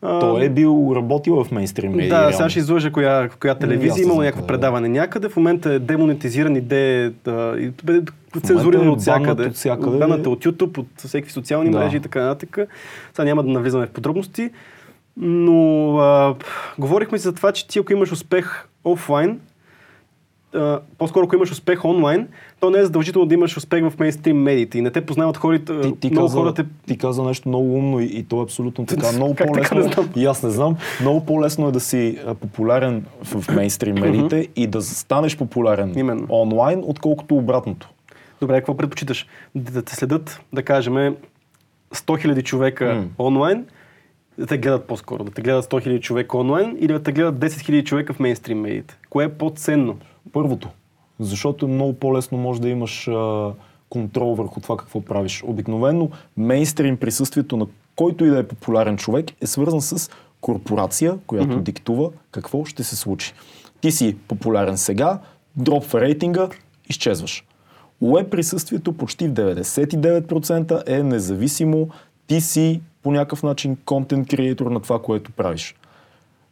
Той е бил работил в мейнстрим медии. да, реално. сега ще излъжа коя, коя телевизия, имало някакво е. предаване някъде. В момента е демонетизиран и де, да, цензуриран е от всякъде. от всякъде. Е от YouTube, от всеки социални Да. мрежи и така нататък. Сега няма да навлизаме в подробности. Но а, говорихме за това, че ти ако имаш успех офлайн, а, по-скоро ако имаш успех онлайн, то не е задължително да имаш успех в мейнстрим медиите. И не те познават хората. Ти, ти, много каза, хора те ти каза нещо много умно и, и то е абсолютно така. Много Как така по-лесно. не знам? и аз не знам. Много по-лесно е да си популярен в, мейнстрим медиите и да станеш популярен Именно. онлайн, отколкото обратното. Добре, какво предпочиташ? Да, да те следят, да кажем, 100 000 човека М. онлайн, да те гледат по-скоро, да те гледат 100 000 човека онлайн или да те гледат 10 000 човека в мейнстрим медиите? Кое е по-ценно? Първото. Защото е много по-лесно може да имаш а, контрол върху това какво правиш. Обикновено мейнстрим присъствието на който и да е популярен човек е свързан с корпорация, която Мгм. диктува какво ще се случи. Ти си популярен сега, дропва рейтинга, изчезваш. Уеб присъствието почти в 99% е независимо. Ти си по някакъв начин контент креатор на това, което правиш.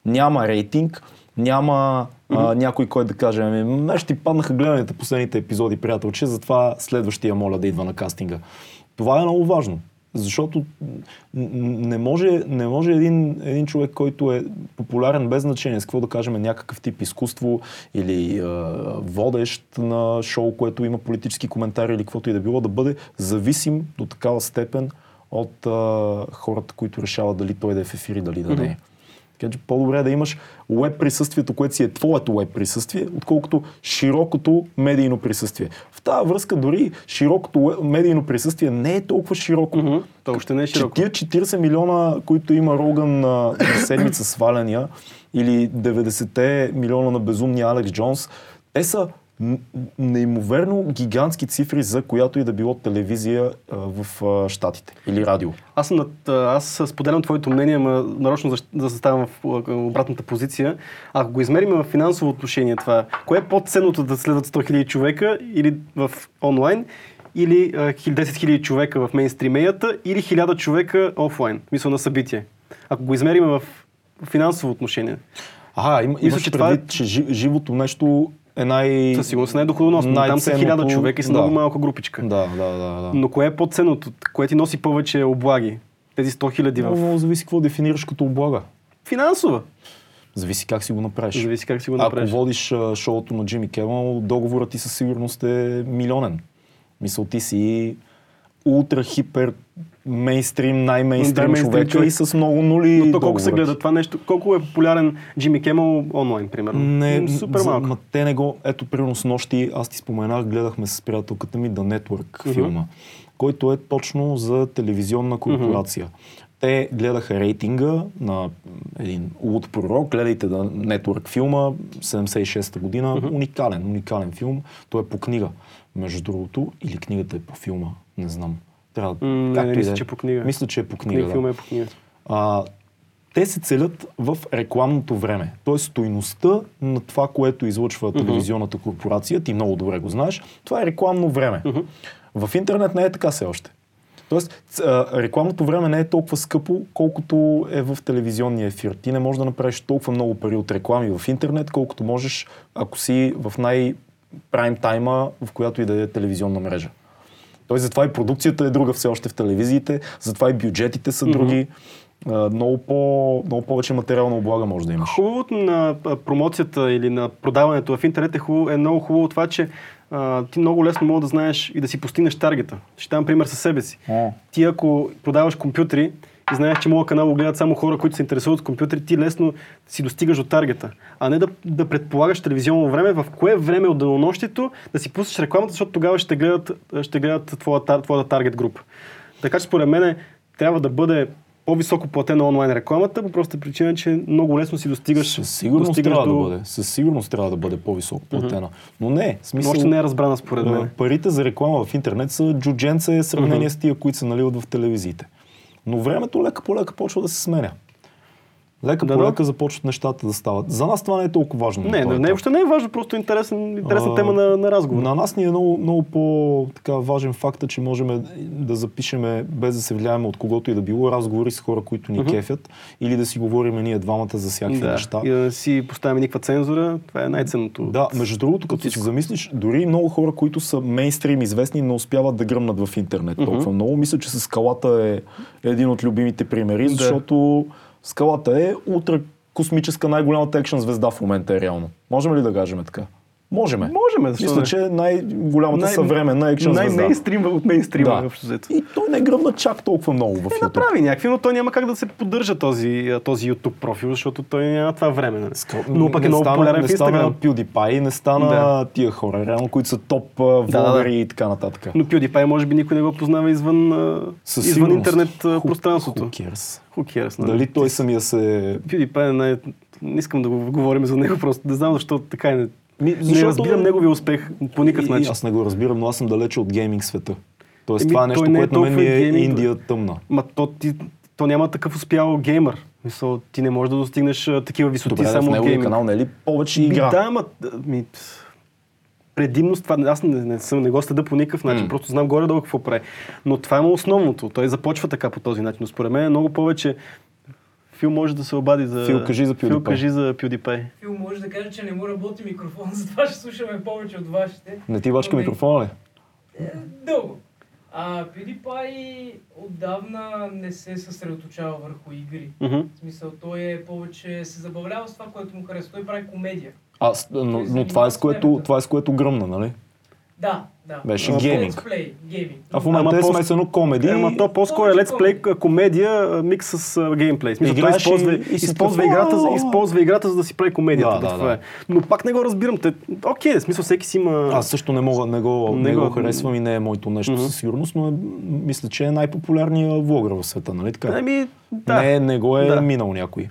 Няма рейтинг, няма а, някой, който да каже, ами, мен ще ти паднаха гледаните последните епизоди, приятелче, затова следващия моля да идва на кастинга. Това е много важно. Защото не може, не може един, един човек, който е популярен без значение, с какво да кажем някакъв тип изкуство или е, водещ на шоу, което има политически коментари или каквото и да било, да бъде зависим до такава степен от е, хората, които решават дали той да е в ефир и дали да не е. Така че по-добре е да имаш веб присъствието, което си е твоето веб присъствие, отколкото широкото медийно присъствие. В тази връзка дори широкото медийно присъствие не е толкова широко. То още не е широко. тия 40 милиона, които има Роган на, на седмица сваляния, или 90 милиона на безумния Алекс Джонс, те са неимоверно гигантски цифри за която и да било телевизия а, в а, Штатите или радио. Аз, съм над, аз споделям твоето мнение, ама нарочно за, да заставам в обратната позиция. Ако го измерим в финансово отношение това, кое е по-ценното да следват 100 000 човека или в онлайн, или а, 10 000 човека в мейнстрим медията, или 1000 човека офлайн, мисъл на събитие. Ако го измерим в финансово отношение. Ага, им, Мисля, имаш че това е- предвид, че жи- живото нещо е най... Със сигурност не е доходоносно, но там са 1000 най-ценното- човека и са да. много малка групичка. Да, да, да. да. Но кое е по-ценното? Кое ти носи повече облаги? Тези 100 хиляди в много зависи какво дефинираш като облага. финансова. Зависи как си го направиш. Зависи как си го Ако направиш. водиш а, шоуто на Джимми Кемъл, договорът ти със сигурност е милионен. Мисъл, ти си ултра хипер мейнстрим, най-мейнстрим Да, човека човек. и с много нули Но то колко се гледа това нещо? Колко е популярен Джимми Кемъл онлайн, примерно? Не, Супер за- малко. Ма, те не го... Ето, примерно с нощи, аз ти споменах, гледахме с приятелката ми The Network Мгм. филма, който е точно за телевизионна корпорация. Те гледаха рейтинга на един луд пророк, гледайте The Network филма, 76-та година, уникален, уникален филм. Той е по книга, между другото, или книгата е по филма, не знам. Трябва да... М, не, не, мисля, е. че по книга. Мисля, че е по книга, Книга, да. филма е по книга. А, те се целят в рекламното време. Тоест стойността на това, което излъчва телевизионната корпорация, ти много добре го знаеш, това е рекламно време. В интернет не е така все още. Тоест, рекламното време не е толкова скъпо, колкото е в телевизионния ефир. Ти не можеш да направиш толкова много пари от реклами в интернет, колкото можеш, ако си в най-прайм тайма, в която и да е телевизионна мрежа. Тоест, затова и продукцията е друга все още в телевизиите, затова и бюджетите са други. А, много, по, много повече материална облага може да имаш. Хубавото на промоцията или на продаването в интернет е, хубаво, е много хубаво това, че а, ти много лесно мога да знаеш и да си постигнеш таргета. Ще дам пример със себе си. О. Ти ако продаваш компютри знаеш, че моят канал го гледат само хора, които се интересуват от компютри, ти лесно си достигаш до таргета. А не да, да предполагаш телевизионно време, в кое време от денонощието да си пуснеш рекламата, защото тогава ще гледат, ще гледат твоята, твоята таргет група. Така че според мен трябва да бъде по-високо платена онлайн рекламата, по простата причина, че много лесно си достигаш. Със сигурност достигаш трябва до... да бъде. Със сигурност трябва да бъде по-високо платена. Но не, в Но смисъл... още не е разбрана според а, мен. Парите за реклама в интернет са джудженце в сравнение с тия, които се наливат в телевизиите. Но времето лека по лека почва да се сменя. Лека Да, по да. лека започват нещата да стават. За нас това не е толкова важно. Не, този не, не, въобще не е важно, просто интересен, интересна А, тема на, на разговор. На нас ни е много, много по така важен факт, че можем да запишеме, без да се влияеме от когото и да било, разговори с хора, които ни кефят, или да си говорим ние двамата за всякакви да, неща. и да си поставяме никаква цензура, това е най-ценното. Да, между другото, като си замислиш, дори много хора, които са мейнстрим известни, не успяват да гръмнат в интернет толкова много. Мисля, че с скалата е един от любимите примери, защото скалата е ултра космическа най-голямата екшен звезда в момента е реално. Можем ли да кажем така? Можеме. Можеме, защо Мисля, не? че е най-голямата Най- съвременна екшен звезда. Най-мейнстрим от мейнстрима. Да. общо взето. И той не гръмна чак толкова много в Е, YouTube. направи някакви, но той няма как да се поддържа този, този YouTube профил, защото той няма това време. нали? Но пък е не много стана, популярен не в Instagram. стана PewDiePie, не стана Да. тия хора, реално, които са топ влогъри и така нататък. Но PewDiePie може би никой не го познава извън, Със извън интернет Who- пространството. who cares? Who cares, нали? Дали той самия се... PewDiePie е най... Не искам да го говорим за него, просто не знам защо така е. Ми, Не защото- разбирам неговия успех по никакъв И- и начин. Аз не го разбирам, но аз съм далече от гейминг света. Тоест Еми, това е нещо, не е което на мен е гейминг, Индия тъмна. Ма то, ти, то няма такъв успял геймър. Мисъл, ти не можеш да достигнеш такива висоти Добре, само в неговия канал, нали, повече Би, игра. Да, ама ми, предимно с това, аз не, не, съм, не го следа по никакъв начин, М. просто знам горе-долу какво прави. Но това е му основното. Той започва така по този начин. Но според мен е много повече Фил може да се обади за... Фил, кажи за Фил, PewDiePie. кажи за PewDiePie. Фил може да каже, че не му работи микрофон, затова ще слушаме повече от вашите. Не ти бачка Ами, микрофона ли? Е, дълго. А PewDiePie отдавна не се съсредоточава върху игри. Мгм. В смисъл, той е повече се забавлява с това, което му харесва. Той прави комедия. А, но, но това, е с което, това е с което гръмна, нали? Да, да. Беше А, гейминг. Let's play, гейминг. А в момента Ама е смесено комеди. Ема то по-скоро е Повече летсплей, комедия, микс с а, геймплей. Смисъл, той използва, и- и използва, такъв, играта, за- използва играта, за да си прави комедията. Да, да, това да. Е. Но пак не го разбирам. Те, окей, в смисъл всеки си има... Аз също не мога, не го, не Не го харесвам и не е моето нещо със сигурност, но е, мисля, че е най-популярният влогър в света, нали така? Ами, да. Не, не го е Да. минал някой.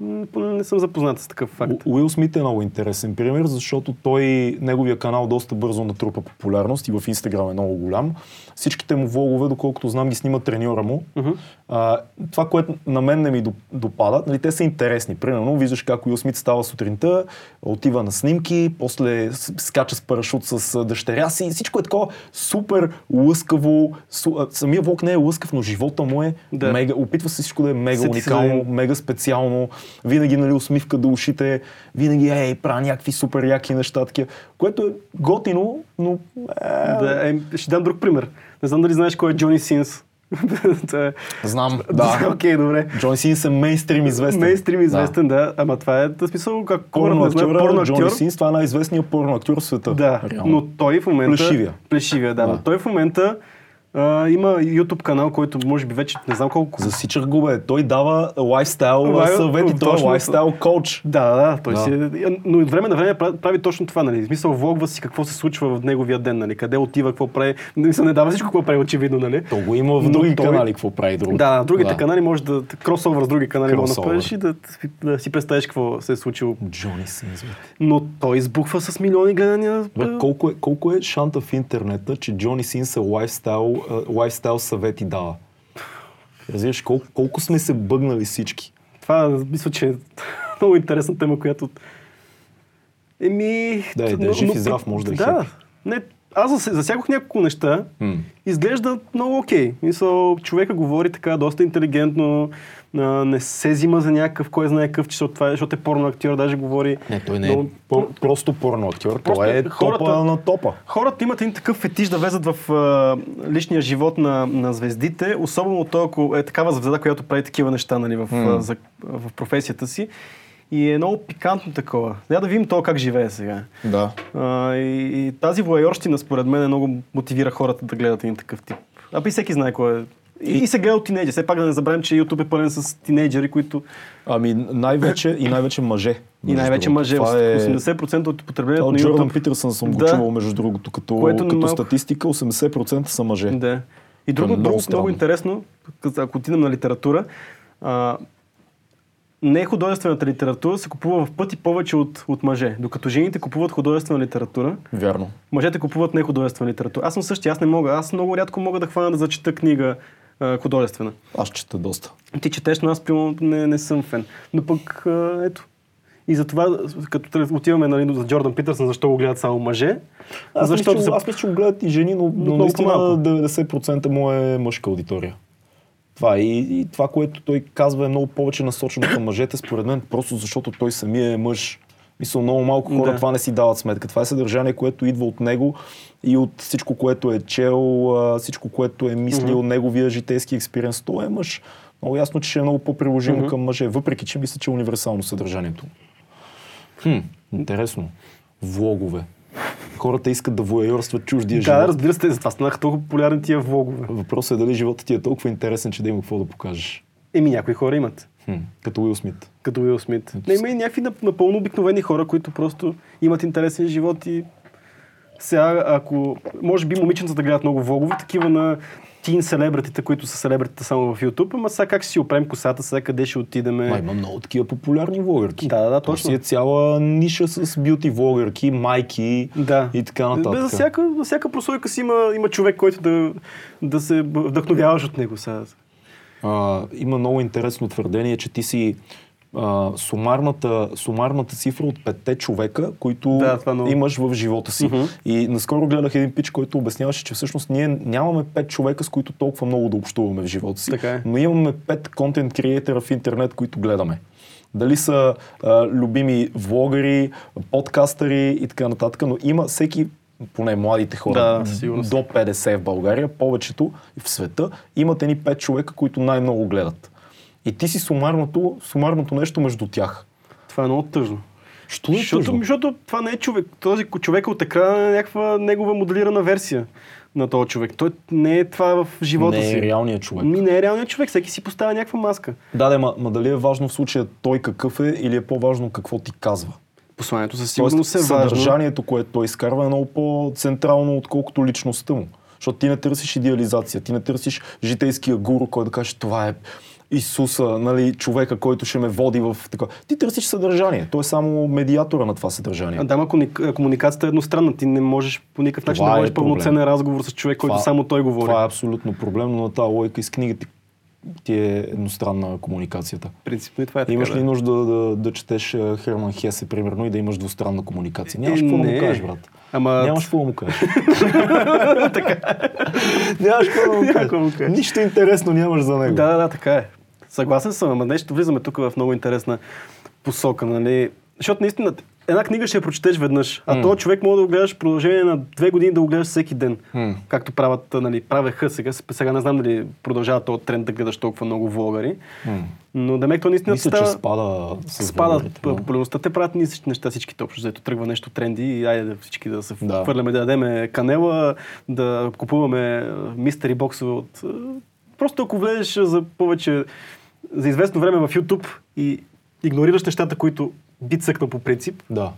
Не съм запознат с такъв факт. У- Уил Смит е много интересен пример, защото той, неговия канал доста бързо натрупа популярност и в Инстаграм е много голям. Всичките му влогове, доколкото знам, ги снима треньора му. Мгм. А, това, което на мен не ми доп- допада, нали, те са интересни. Примерно, виждаш как Уил Смит става сутринта, отива на снимки, после скача с парашут с дъщеря си. Всичко е такова супер лъскаво. Су, самия влог не е лъскав, но живота му е Да. мега. Опитва се всичко да е мега Сети се уникално, за- мега специално. Винаги нали, усмивка до ушите, винаги ей, правя някакви супер яки неща, такива, което е готино, но е, Да, е, ще дам друг пример. Не знам дали знаеш кой е Джони Синс. Е- знам, да. Окей, добре. Джон Синс е мейнстрим известен. Мейнстрим известен, да. Ама това е, в смисъл, как порно Порно Джони актьор. Синс, това е най-известният порно актьор в света. Да, реално. но той в момента... Плешивия. Плешивия, да. Да. Но той в момента а, има YouTube канал, който може би вече не знам колко... Засичах го, бе. Той дава лайфстайл Лай- съвети, той е лайфстайл коуч. Да, да, той Да. си е, но от време на време прави, точно това, нали? В смисъл, влогва си какво се случва в неговия ден, нали? Къде отива, какво прави. Не, не дава всичко, какво прави, очевидно, нали? То го има в други той- канали, какво прави друго. Да, другите канали може да кросовър с други канали може да направиш и да, да си представиш какво се е случило. Джони Синс. Но той избухва с милиони гледания. Бе, колко, е, колко е шанта в интернета, че Джони Синс е лайфстайл, лайфстайл съвети дава? Разбираш, колко, колко сме се бъгнали всички? Това мисля, че е много интересна тема, която... Еми... Да, е, да е жив но- и здрав, може да е Да. хепи. Не, аз зас- засякох няколко неща. М. Изглежда много окей. Мисъл, човека говори така доста интелигентно, а, не се взима за някакъв, кой знае какъв, защото, това, е- защото е порно актьор, даже говори. Не, той не е много- по- просто порно актьор, Просто той е хората- топа на топа. Хората имат един такъв фетиш да влезат в а, личния живот на, на звездите, особено то, ако е такава звезда, която прави такива неща нали, в, М. а, за, в професията си. И е много пикантно такова. Я да видим то как живее сега. Да. А, и, и тази воайорщина, според мен, много мотивира хората да гледат един такъв тип. А и всеки знае кой е. И, и се гледа от тинейджери. Все пак да не забравим, че YouTube е пълен с тинейджери, които... Ами най-вече и най-вече мъже. И най-вече мъже. Това е... 80% от потреблението От на Джордан YouTube... Питърсън съм го Да. чувал, между другото, като, Което като малко- статистика 80% са мъже. Да. И друго, много друго много интересно, ако отидем на литература, а, не художествената литература се купува в пъти повече от, от мъже. Докато жените купуват художествена литература, Вярно. мъжете купуват нехудожествена литература. Аз съм същия, аз не мога. Аз много рядко мога да хвана да зачета книга а, художествена. Аз чета доста. Ти четеш, но аз примерно не, не съм фен. Но пък, а, ето. И затова, като отиваме нали, за Джордан Питърсън, защо го гледат само мъже? Аз защото мисля, че, аз мисля, че го гледат и жени, но, но много наистина малко. 90% му е мъжка аудитория. Това и, и това, което той казва е много повече насочено към мъжете, според мен, просто защото той самия е мъж. Мисля, много малко хора Да. това не си дават сметка. Това е съдържание, което идва от него и от всичко, което е чел, всичко, което е мислил, неговия житейски експириенс. Той е мъж. Много ясно, че ще е много по-приложимо Мгм. към мъже, въпреки че мисля, че е универсално съдържанието. Хм, интересно. Влогове. Хората искат да вояйорстват чуждия Да, живот. разбира се, затова станаха толкова популярни тия влогове. Въпросът е дали живота ти е толкова интересен, че да има какво да покажеш. Еми, някои хора имат. Хм, като Уил Смит. Като Уил Смит. Не, има и някакви нап- напълно обикновени хора, които просто имат интересен живот и сега, ако може би момиченцата гледат много влогове, такива на тин селебритите, които са селебритите само в YouTube, ама сега как ще си оправим косата, сега къде ще отидеме. Ма, има много такива популярни влогърки. Да, да, да, То точно. си е цяла ниша с бюти влогърки, майки Да. и така Бе, нататък. за, всяка, за всяка прослойка си има, има човек, който да, да се вдъхновяваш от него сега. А, има много интересно твърдение, че ти си а, сумарната, сумарната цифра от петте човека, които Да, това много. имаш в живота си. Мгм. И наскоро гледах един пич, който обясняваше, че всъщност ние нямаме пет човека, с които толкова много да общуваме в живота си, Така е. но имаме пет контент креатора в интернет, които гледаме. Дали са а, любими влогъри, подкастъри и така нататък, но има всеки, поне младите хора, Да, до 50 в България, повечето в света, имат едни 5 човека, които най-много гледат. И ти си сумарното, сумарното нещо между тях. Това е много тъжно. Що е Защото, тъжно? защото това не е човек. Този човек от екрана е някаква негова моделирана версия на този човек. Той не е това в живота не си. е реалният човек. Ми не е реалният човек. Всеки си поставя някаква маска. Да, да, ма, ма дали е важно в случая той какъв е или е по-важно какво ти казва? Посланието със сигурност е важно. съдържанието, което той изкарва е много по-централно, отколкото личността му. Защото ти не търсиш идеализация, ти не търсиш житейския гуру, който да каже това е Исуса, нали, човека, който ще ме води в така. Ти търсиш съдържание. Той е само медиатора на това съдържание. А, да, комуни- комуникацията е едностранна. Ти не можеш по никакъв начин Това да е водиш пълноценен разговор с човек, който Това- само той говори. Това е абсолютно проблемно на тази лойка из книгата ти е едностранна комуникацията. Принципно и това е така. Имаш да. ли нужда да, да четеш е, Херман Хесе, примерно, и да имаш двустранна комуникация? Нямаш Е, какво да му кажеш, брат. Ама... Нямаш какво да му кажеш. Нямаш какво да му да кажеш. Нищо интересно нямаш за него. Да, да, да, така е. Съгласен съм, ама нещо влизаме тук в много интересна посока, нали? Защото наистина една книга ще я прочетеш веднъж, а М. този човек може да го гледаш в продължение на две години да го гледаш всеки ден. М. Както правят, нали, правеха сега. Сега не знам дали продължава този тренд да гледаш толкова много влогари. М. Но да то наистина Мисля, става... че спада спада популярността. Те правят ние всички неща, всичките общо. Зато тръгва нещо тренди и айде да всички да се Да. хвърляме, да ядеме канела, да купуваме мистери боксове от... Просто ако влезеш за повече, за известно време в YouTube и игнорираш нещата, които би цъкнал по принцип, Да.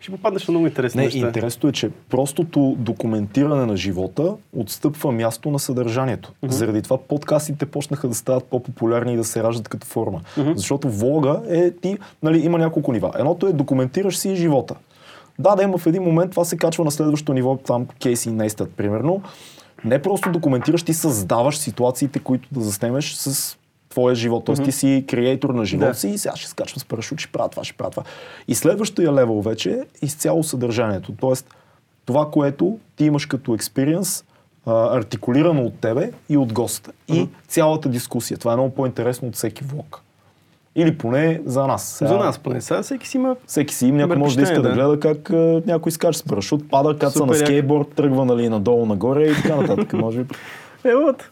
ще попаднеш на много интересни Не, неща. интересното е, че простото документиране на живота отстъпва място на съдържанието. Мгм. Заради това подкастите почнаха да стават по-популярни и да се раждат като форма. Мгм. Защото влога е ти, нали, има няколко нива. Едното е документираш си живота. Да, да, има в един момент това се качва на следващото ниво, там Кейси Нейстът, примерно. Не просто документираш, ти създаваш ситуациите, които да заснемеш с твоя живот. Тоест ти си креатор на живота Да. си и сега ще скачвам с парашут, ще правя това, ще правя това. И следващия левел вече е изцяло съдържанието. Тоест това, което ти имаш като експириенс, артикулирано от тебе и от госта. И цялата дискусия. Това е много по-интересно от всеки влог. Или поне за нас. Сега, За нас поне. Сега всеки си има... Всеки си, някой Има може да иска да предпочитание, гледа как а, някой скача с парашут, пада, каца Супер на скейтборд, тръгва нали, надолу, нагоре и така нататък. може би. Е, вот.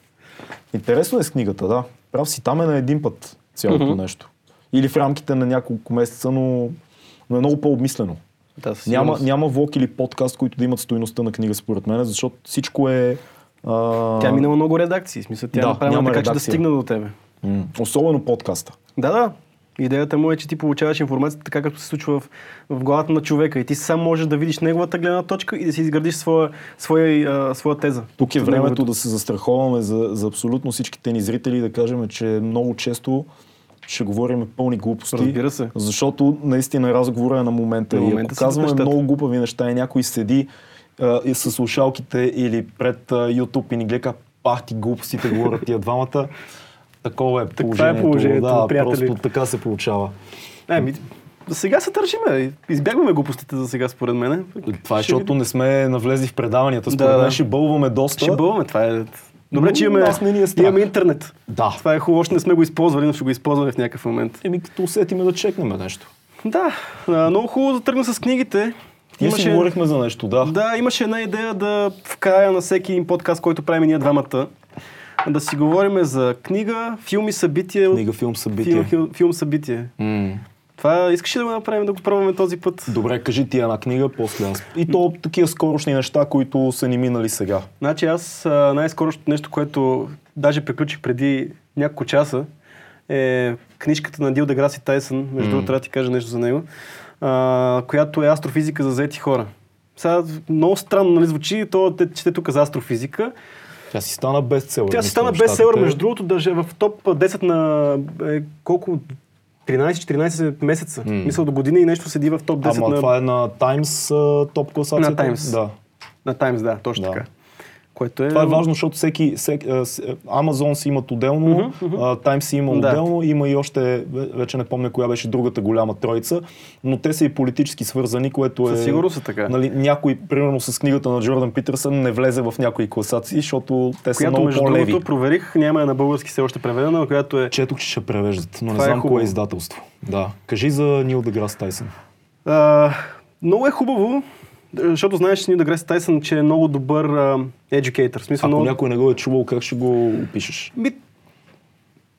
Интересно е с книгата, да. Прав си, там е на един път цялото Мгм. нещо. Или в рамките на няколко месеца, но, но е много по-обмислено. Да, Няма, няма влог или подкаст, които да имат стоиността на книга, според мен, защото всичко е... А... Тя е минала много редакции. Смисъл, тя Да, е направена няма така, че да редакция. стигне до тебе. м, Особено подкаста. Да, да. Идеята му е, че ти получаваш информацията така, както се случва в, в главата на човека. И ти сам можеш да видиш неговата гледна точка и да си изградиш своя, своя, а, своя теза. Тук е времето неговото. да се застраховаме за, за абсолютно всичките ни зрители и да кажем, че много често ще говорим пълни глупости. Разбира се. Защото наистина разговора е на момента. На и момента ако са казваме нещата. много глупави неща и някой седи а, и с слушалките или пред а, YouTube и ни гледа как пах ти глупостите говорят тия двамата, такова е положението. положението, да, приятели. просто така се получава. Е, ми, сега се държиме. Избягваме глупостите за сега, според мен. Това е, Ще защото не сме навлезли в предаванията. Според Да, мен ще бълваме доста. Ще бълваме, това е... Добре, че имаме, не ни е страх. имаме интернет. Да. Това е хубаво, още не сме го използвали, но ще го използваме в някакъв момент. Еми, като усетиме да чекнем нещо. Да, много хубаво да тръгна с книгите. Ние си говорихме за нещо, да. Да, имаше една идея да в края на всеки един подкаст, който правим ние двамата, да си говорим за книга, филми, събития. Книга, филм, събитие. Филм, филм, филм събитие. М. Това искаш ли да го направим, да го пробваме този път? Добре, кажи ти една книга, после аз. И то такива скорошни неща, които са ни минали сега. Значи аз най-скорошното нещо, което даже приключих преди няколко часа, е книжката на Дил Деграси Тайсън, между М. другото трябва да ти кажа нещо за него, а, която е астрофизика за заети хора. Сега много странно нали, звучи, то те чете тук за астрофизика. Тя си стана бестселър. Тя си стана бестселър, между другото, даже в топ 10 на е, колко 13-14 месеца. М. Мисля до година и нещо седи в топ 10 Ама на, това е на Times топ класацията. На Times. Да. на Times, да, точно Да. така. Което е... Това е важно, защото всеки, всеки а, Amazon си имат отделно, мгм. а, Time си има Да. отделно, има и още, ве- вече не помня коя беше другата голяма троица, но те са и политически свързани, което е... Със сигурност е така. Нали, някой, примерно с книгата на Джордан Питърсън, не влезе в някои класации, защото те са която, много между по-леви. другото, проверих, няма я на български все още преведена, но която е... Четох, че ще превеждат, но не Това е знам кое хубаво. е издателство. Да. Кажи за Нил Деграс Тайсън. А, много е хубаво, защото знаеш, Нил Дегрес Тайсън, че е много добър а, educator. В смисъл, Ако много... някой не го е чувал, как ще го опишеш? Ми,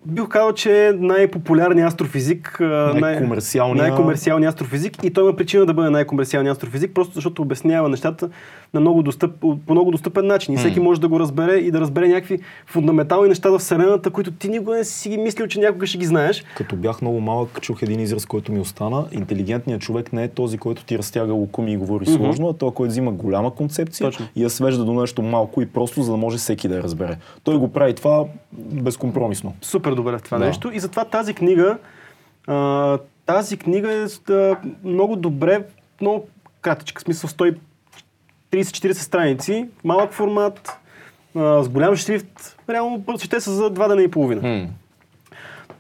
бих казал, че е най-популярният астрофизик. Най-комерциалният. най-комерциалният астрофизик и той има причина да бъде най-комерциалният астрофизик, просто защото обяснява нещата на много достъп, по много достъпен начин. И всеки може да го разбере и да разбере някакви фундаментални неща в Вселената, които ти никога не си ги мислил, че някога ще ги знаеш. Като бях много малък, чух един израз, който ми остана. Интелигентният човек не е този, който ти разтяга лукуми и говори mm-hmm. сложно, а той, който взима голяма концепция Точно. и я свежда до нещо малко и просто, за да може всеки да я разбере. Той го прави това безкомпромисно. Супер добре в това да. нещо. И затова тази книга, а, тази книга е много добре, много кратичка, смисъл 100 30-40 страници, малък формат, а, с голям шрифт, реално прочете са за два дена и половина. Hmm.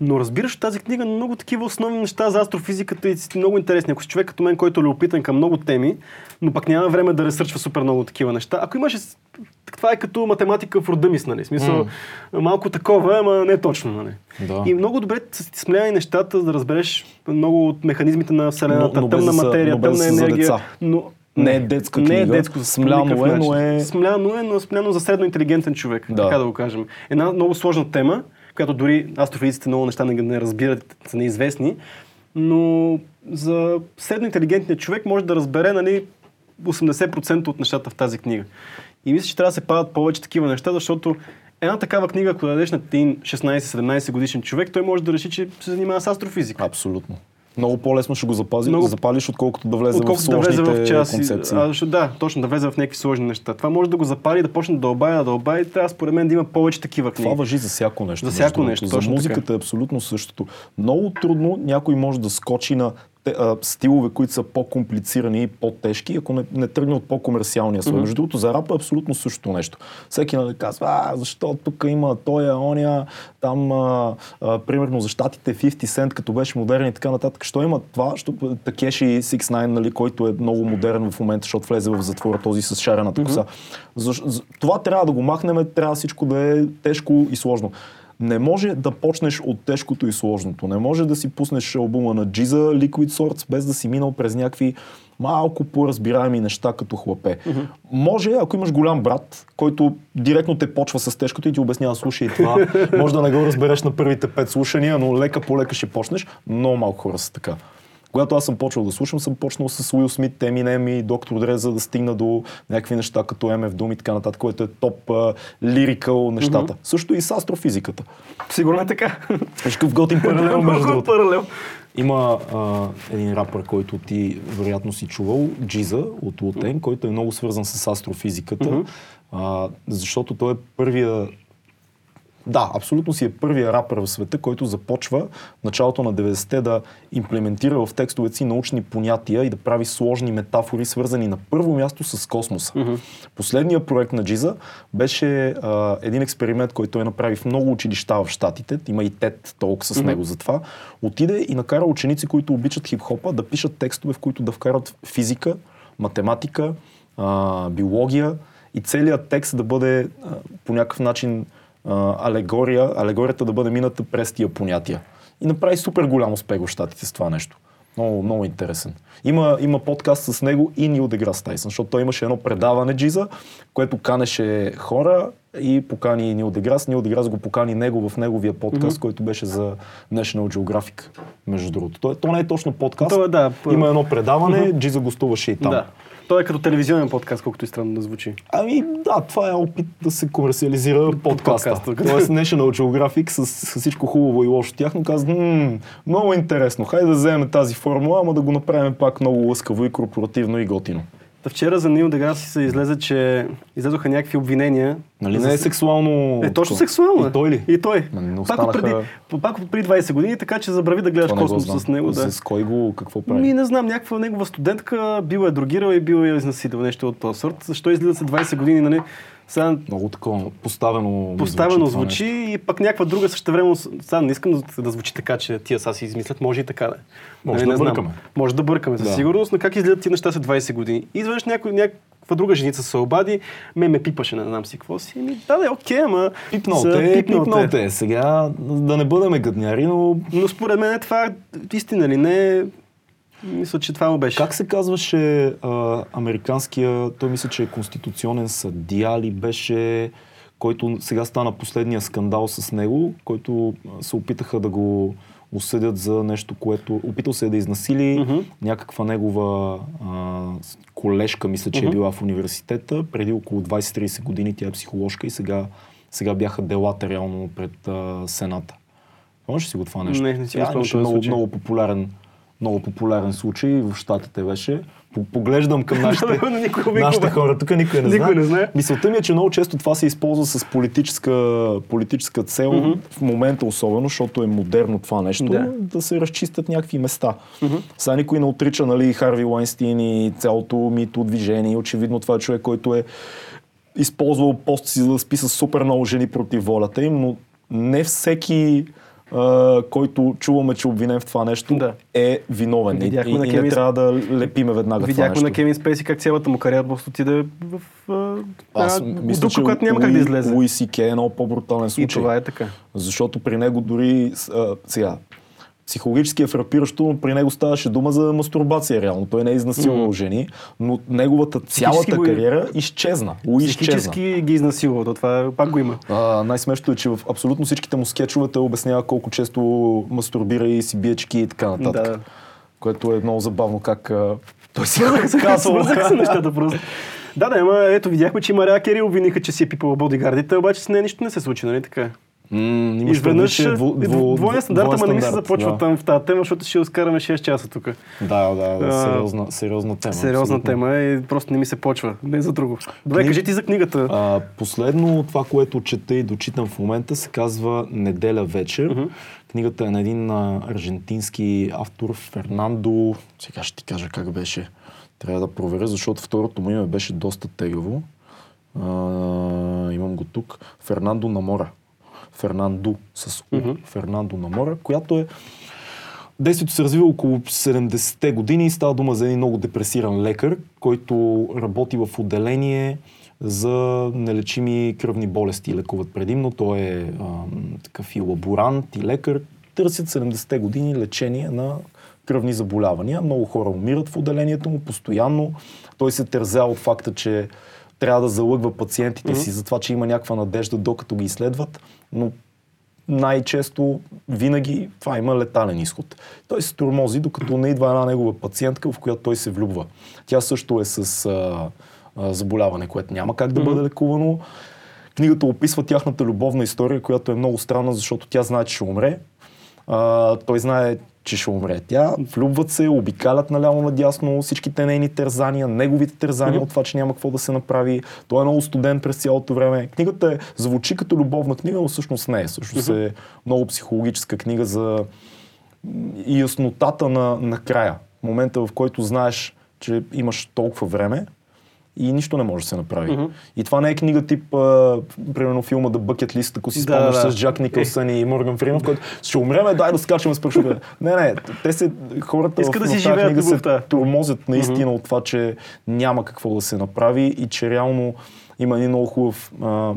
Но разбираш, тази книга много такива основни неща за астрофизиката и много интересни. Ако си човек като мен, който е любопитен към много теми, но пък няма време да ресърчва супер много такива неща. Ако имаш, това е като математика в рода мис, нали? Смисъл, mm. малко такова, ама не точно, нали? Да. И много добре са нещата, за да разбереш много от механизмите на Вселената, но, но тъмна материя, но тъмна енергия. Но не е детска Не е книга. детско. по Смляно никакъв е, но е- Смляно е, но смляно за средно интелигентен човек, Да. така да го кажем. Една много сложна тема, която дори астрофизиците много неща не, не разбират, са неизвестни, но за средно интелигентният човек може да разбере нали, 80% от нещата в тази книга. И мисля, че трябва да се падат повече такива неща, защото една такава книга, ако дадеш на един 16-17 годишен човек, той може да реши, че се занимава с астрофизика. Абсолютно. Много по-лесно ще го запази, Много- запалиш, отколкото да влезе в Отколкото да сложните влезе в час. концепции. А, да, точно, да влезе в някакви сложни неща. Това може да го запали, да почне да дълбая, да дълбая и трябва според мен да има повече такива книги. Това въжи за всяко нещо. За всяко нещо, За музиката е абсолютно същото. Много трудно някой може да скочи на а, стилове, които са по-комплицирани и по-тежки, ако не, не тръгне от по-комерциалния слой. Между другото, за рапа е абсолютно същото нещо. Всеки нали, казва, а, защо тук има тоя, оня, там, а, а, примерно за щатите 50 Cent, като беше модерен и така нататък. Що има това? Защото Такеши 6ix9, нали, който е много модерен в момента, защото влезе в затвора този с шарената коса. За, за, това трябва да го махнем, трябва всичко да е тежко и сложно. Не може да почнеш от тежкото и сложното. Не може да си пуснеш албума на Джиза Liquid Swords без да си минал през някакви малко по-разбираеми неща като хлапе. Може, ако имаш голям брат, който директно те почва с тежкото и ти обяснява, слушай това, може да не го разбереш на първите пет слушания, но лека по лека ще почнеш. Много малко хора са така. Когато аз съм почвал да слушам, съм почнал с Уил Смит, Еминем и Доктор Дре, за да стигна до някакви неща като MF Doom и така нататък, което е топ лирикал нещата. Също и с астрофизиката. Сигурно е така. Какъв готин паралел между другото. паралел. Има а, един рапър, който ти вероятно си чувал, Джиза от Лутен, който е много свързан с астрофизиката, а, защото той е първия да, абсолютно си е първия рапър в света, който започва в началото на 90-те да имплементира в текстовете си научни понятия и да прави сложни метафори, свързани на първо място с космоса. Последният проект на Джиза беше а, един експеримент, който той направи в много училища в Штатите. Има и TED Talk с него за това. Отиде и накара ученици, които обичат хип-хопа, да пишат текстове, в които да вкарат физика, математика, а, биология и целият текст да бъде а, по някакъв начин алегория, алегорията да бъде мината през тия понятия. И направи супер голям успех в Штатите с това нещо. Много, много интересен. Има, има подкаст с него и Нил Деграс Тайсън, защото той имаше едно предаване Джиза, което канеше хора и покани Нил Деграс. Нил Деграс го покани него в неговия подкаст, който беше за National Geographic, между другото. То, то не е точно подкаст. То е, да, Има едно предаване, Джиза гостуваше и там. Да. Той е като телевизионен подкаст, колкото и странно да звучи. Ами да, това е опит да се комерциализира подкаста. Подкаста. Тоест National Geographic с, с всичко хубаво и лошо тяхно казва, «М, много интересно, хайде да вземем тази формула, ама да го направим пак много лъскаво и корпоративно и готино. Вчера за Нил Деграси се излезе, че излезоха някакви обвинения. Нали За- не е сексуално... Е, точно сексуално. е. И той ли? И той. Не Пак преди, пак преди 20 години, така че забрави да гледаш не космос знам. с него. Да. С кой го, какво прави? Ми не знам, някаква негова студентка бил е другирал и бил е изнасилил нещо от този сорт. Защо излизат след 20 години, нали? Сега Много такова поставено. ми поставено това звучи нещо. и пък някаква друга същевременно. Сега не искам да, да звучи така, че тия са си измислят, може и така да е. Може Нали, да не знам. бъркаме. Може да бъркаме, със Да. сигурност, но как изгледат ти неща след 20 години? Изведнъж някой, някаква друга женица се обади, ме ме пипаше, не знам си какво си. Ами, да, да, окей, ама... Пипнал са- те, пипнал пипнал те. Сега да не бъдем гадняри, но Но според мен това е истина ли не? Мисля, че това му беше. Как се казваше а, американския, той мисля, че е конституционен съдия ли беше, който сега стана последния скандал с него, който се опитаха да го осъдят за нещо, което опитал се е да изнасили Мгм. някаква негова а, колежка, мисля, че е Мгм. била в университета. Преди около 20-30 години тя е психоложка и сега, сега бяха делата реално пред а, Сената. Помниш си го това нещо? Не, не си Тя имаше много, случай. много популярен много популярен случай в Штатите беше. По- Поглеждам към нашите, нашите хора. Тук никой не Никой не знае. Мисълта ми е, че много често това се използва с политическа, политическа цел, Мгм. в момента особено, защото е модерно това нещо, Да. да, се разчистят някакви места. Сега никой не отрича нали, Харви Лайнстин и цялото мито движение. Очевидно това е човек, който е използвал пост си за да спи с супер много жени против волята им, но не всеки който чуваме, че е обвинен в това нещо, Да. е виновен. И, Видяхме и, на и не Кевин С- трябва да лепиме веднага това Видяхме на Кевин Спейси как цялата му кариера просто отиде в а, Аз мисля, дупка, която няма как да излезе. Луи Си е много по-брутален И случай. това е така. Защото при него дори а, сега, психологически е фрапиращо, но при него ставаше дума за мастурбация реално. Той не е изнасилвал Мгм. жени, но неговата цялата е- кариера изчезна. Психически ги изнасилва, то това пак го има. А, най-смешното е, че в абсолютно всичките му скетчове той обяснява колко често мастурбира и си бие чеки и така нататък. Да. Което е много забавно как а, той си казва. се нещата просто. Да, да, ама ето видяхме, че Мария Кери обвиниха, че си е пипала бодигардите, обаче с нея нищо не се случи, нали така? Имаш Изведнъж е дву- дву- двоен стандарт, ама не ми се започва да. там в тази тема, защото ще изкараме 6 часа тук. Да, да, да, сериозна, сериозна тема. Сериозна абсолютно. тема е и просто не ми се почва. Не за друго. Добре, Книг- кажи ти за книгата. А, последно това, което чета и дочитам в момента, се казва Неделя вечер. Мгм. Книгата е на един аржентински автор, Фернандо. Сега ще ти кажа как беше. Трябва да проверя, защото второто му име беше доста тегаво. А, имам го тук. Фернандо Намора. Фернандо с У. Мгм. Фернандо Намора, която е Действието се развива около 70-те години и става дума за един много депресиран лекар, който работи в отделение за нелечими кръвни болести. Лекуват предимно. Той е а, такъв и лаборант, и лекар. Търсят 70-те години лечение на кръвни заболявания. Много хора умират в отделението му постоянно. Той се тързя от факта, че трябва да залъгва пациентите си за това, че има някаква надежда, докато ги изследват, но най-често винаги това има летален изход. Той се тормози, докато не идва една негова пациентка, в която той се влюбва. Тя също е с а, а, заболяване, което няма как да бъде лекувано. Книгата описва тяхната любовна история, която е много странна, защото тя знае, че ще умре. А, той знае, че ще умре. Тя влюбват се, обикалят наляво надясно всичките нейни тързания, неговите тързания от това, че няма какво да се направи. Той е много студент през цялото време. Книгата е, звучи като любовна книга, но всъщност не е. Всъщност е много психологическа книга за яснотата на, на края. Момента, в който знаеш, че имаш толкова време и нищо не може да се направи. Мгм. И това не е книга тип, а, примерно филма The Bucket List, ако си Да, спомняш да. с Джак Никълсън и Морган Фриман, в който ще умреме, дай да скачаме с парашута. не, не, те се, хората Искат в, да си в тази книга се тормозят наистина от това, че няма какво да се направи и че реално има един много хубав а,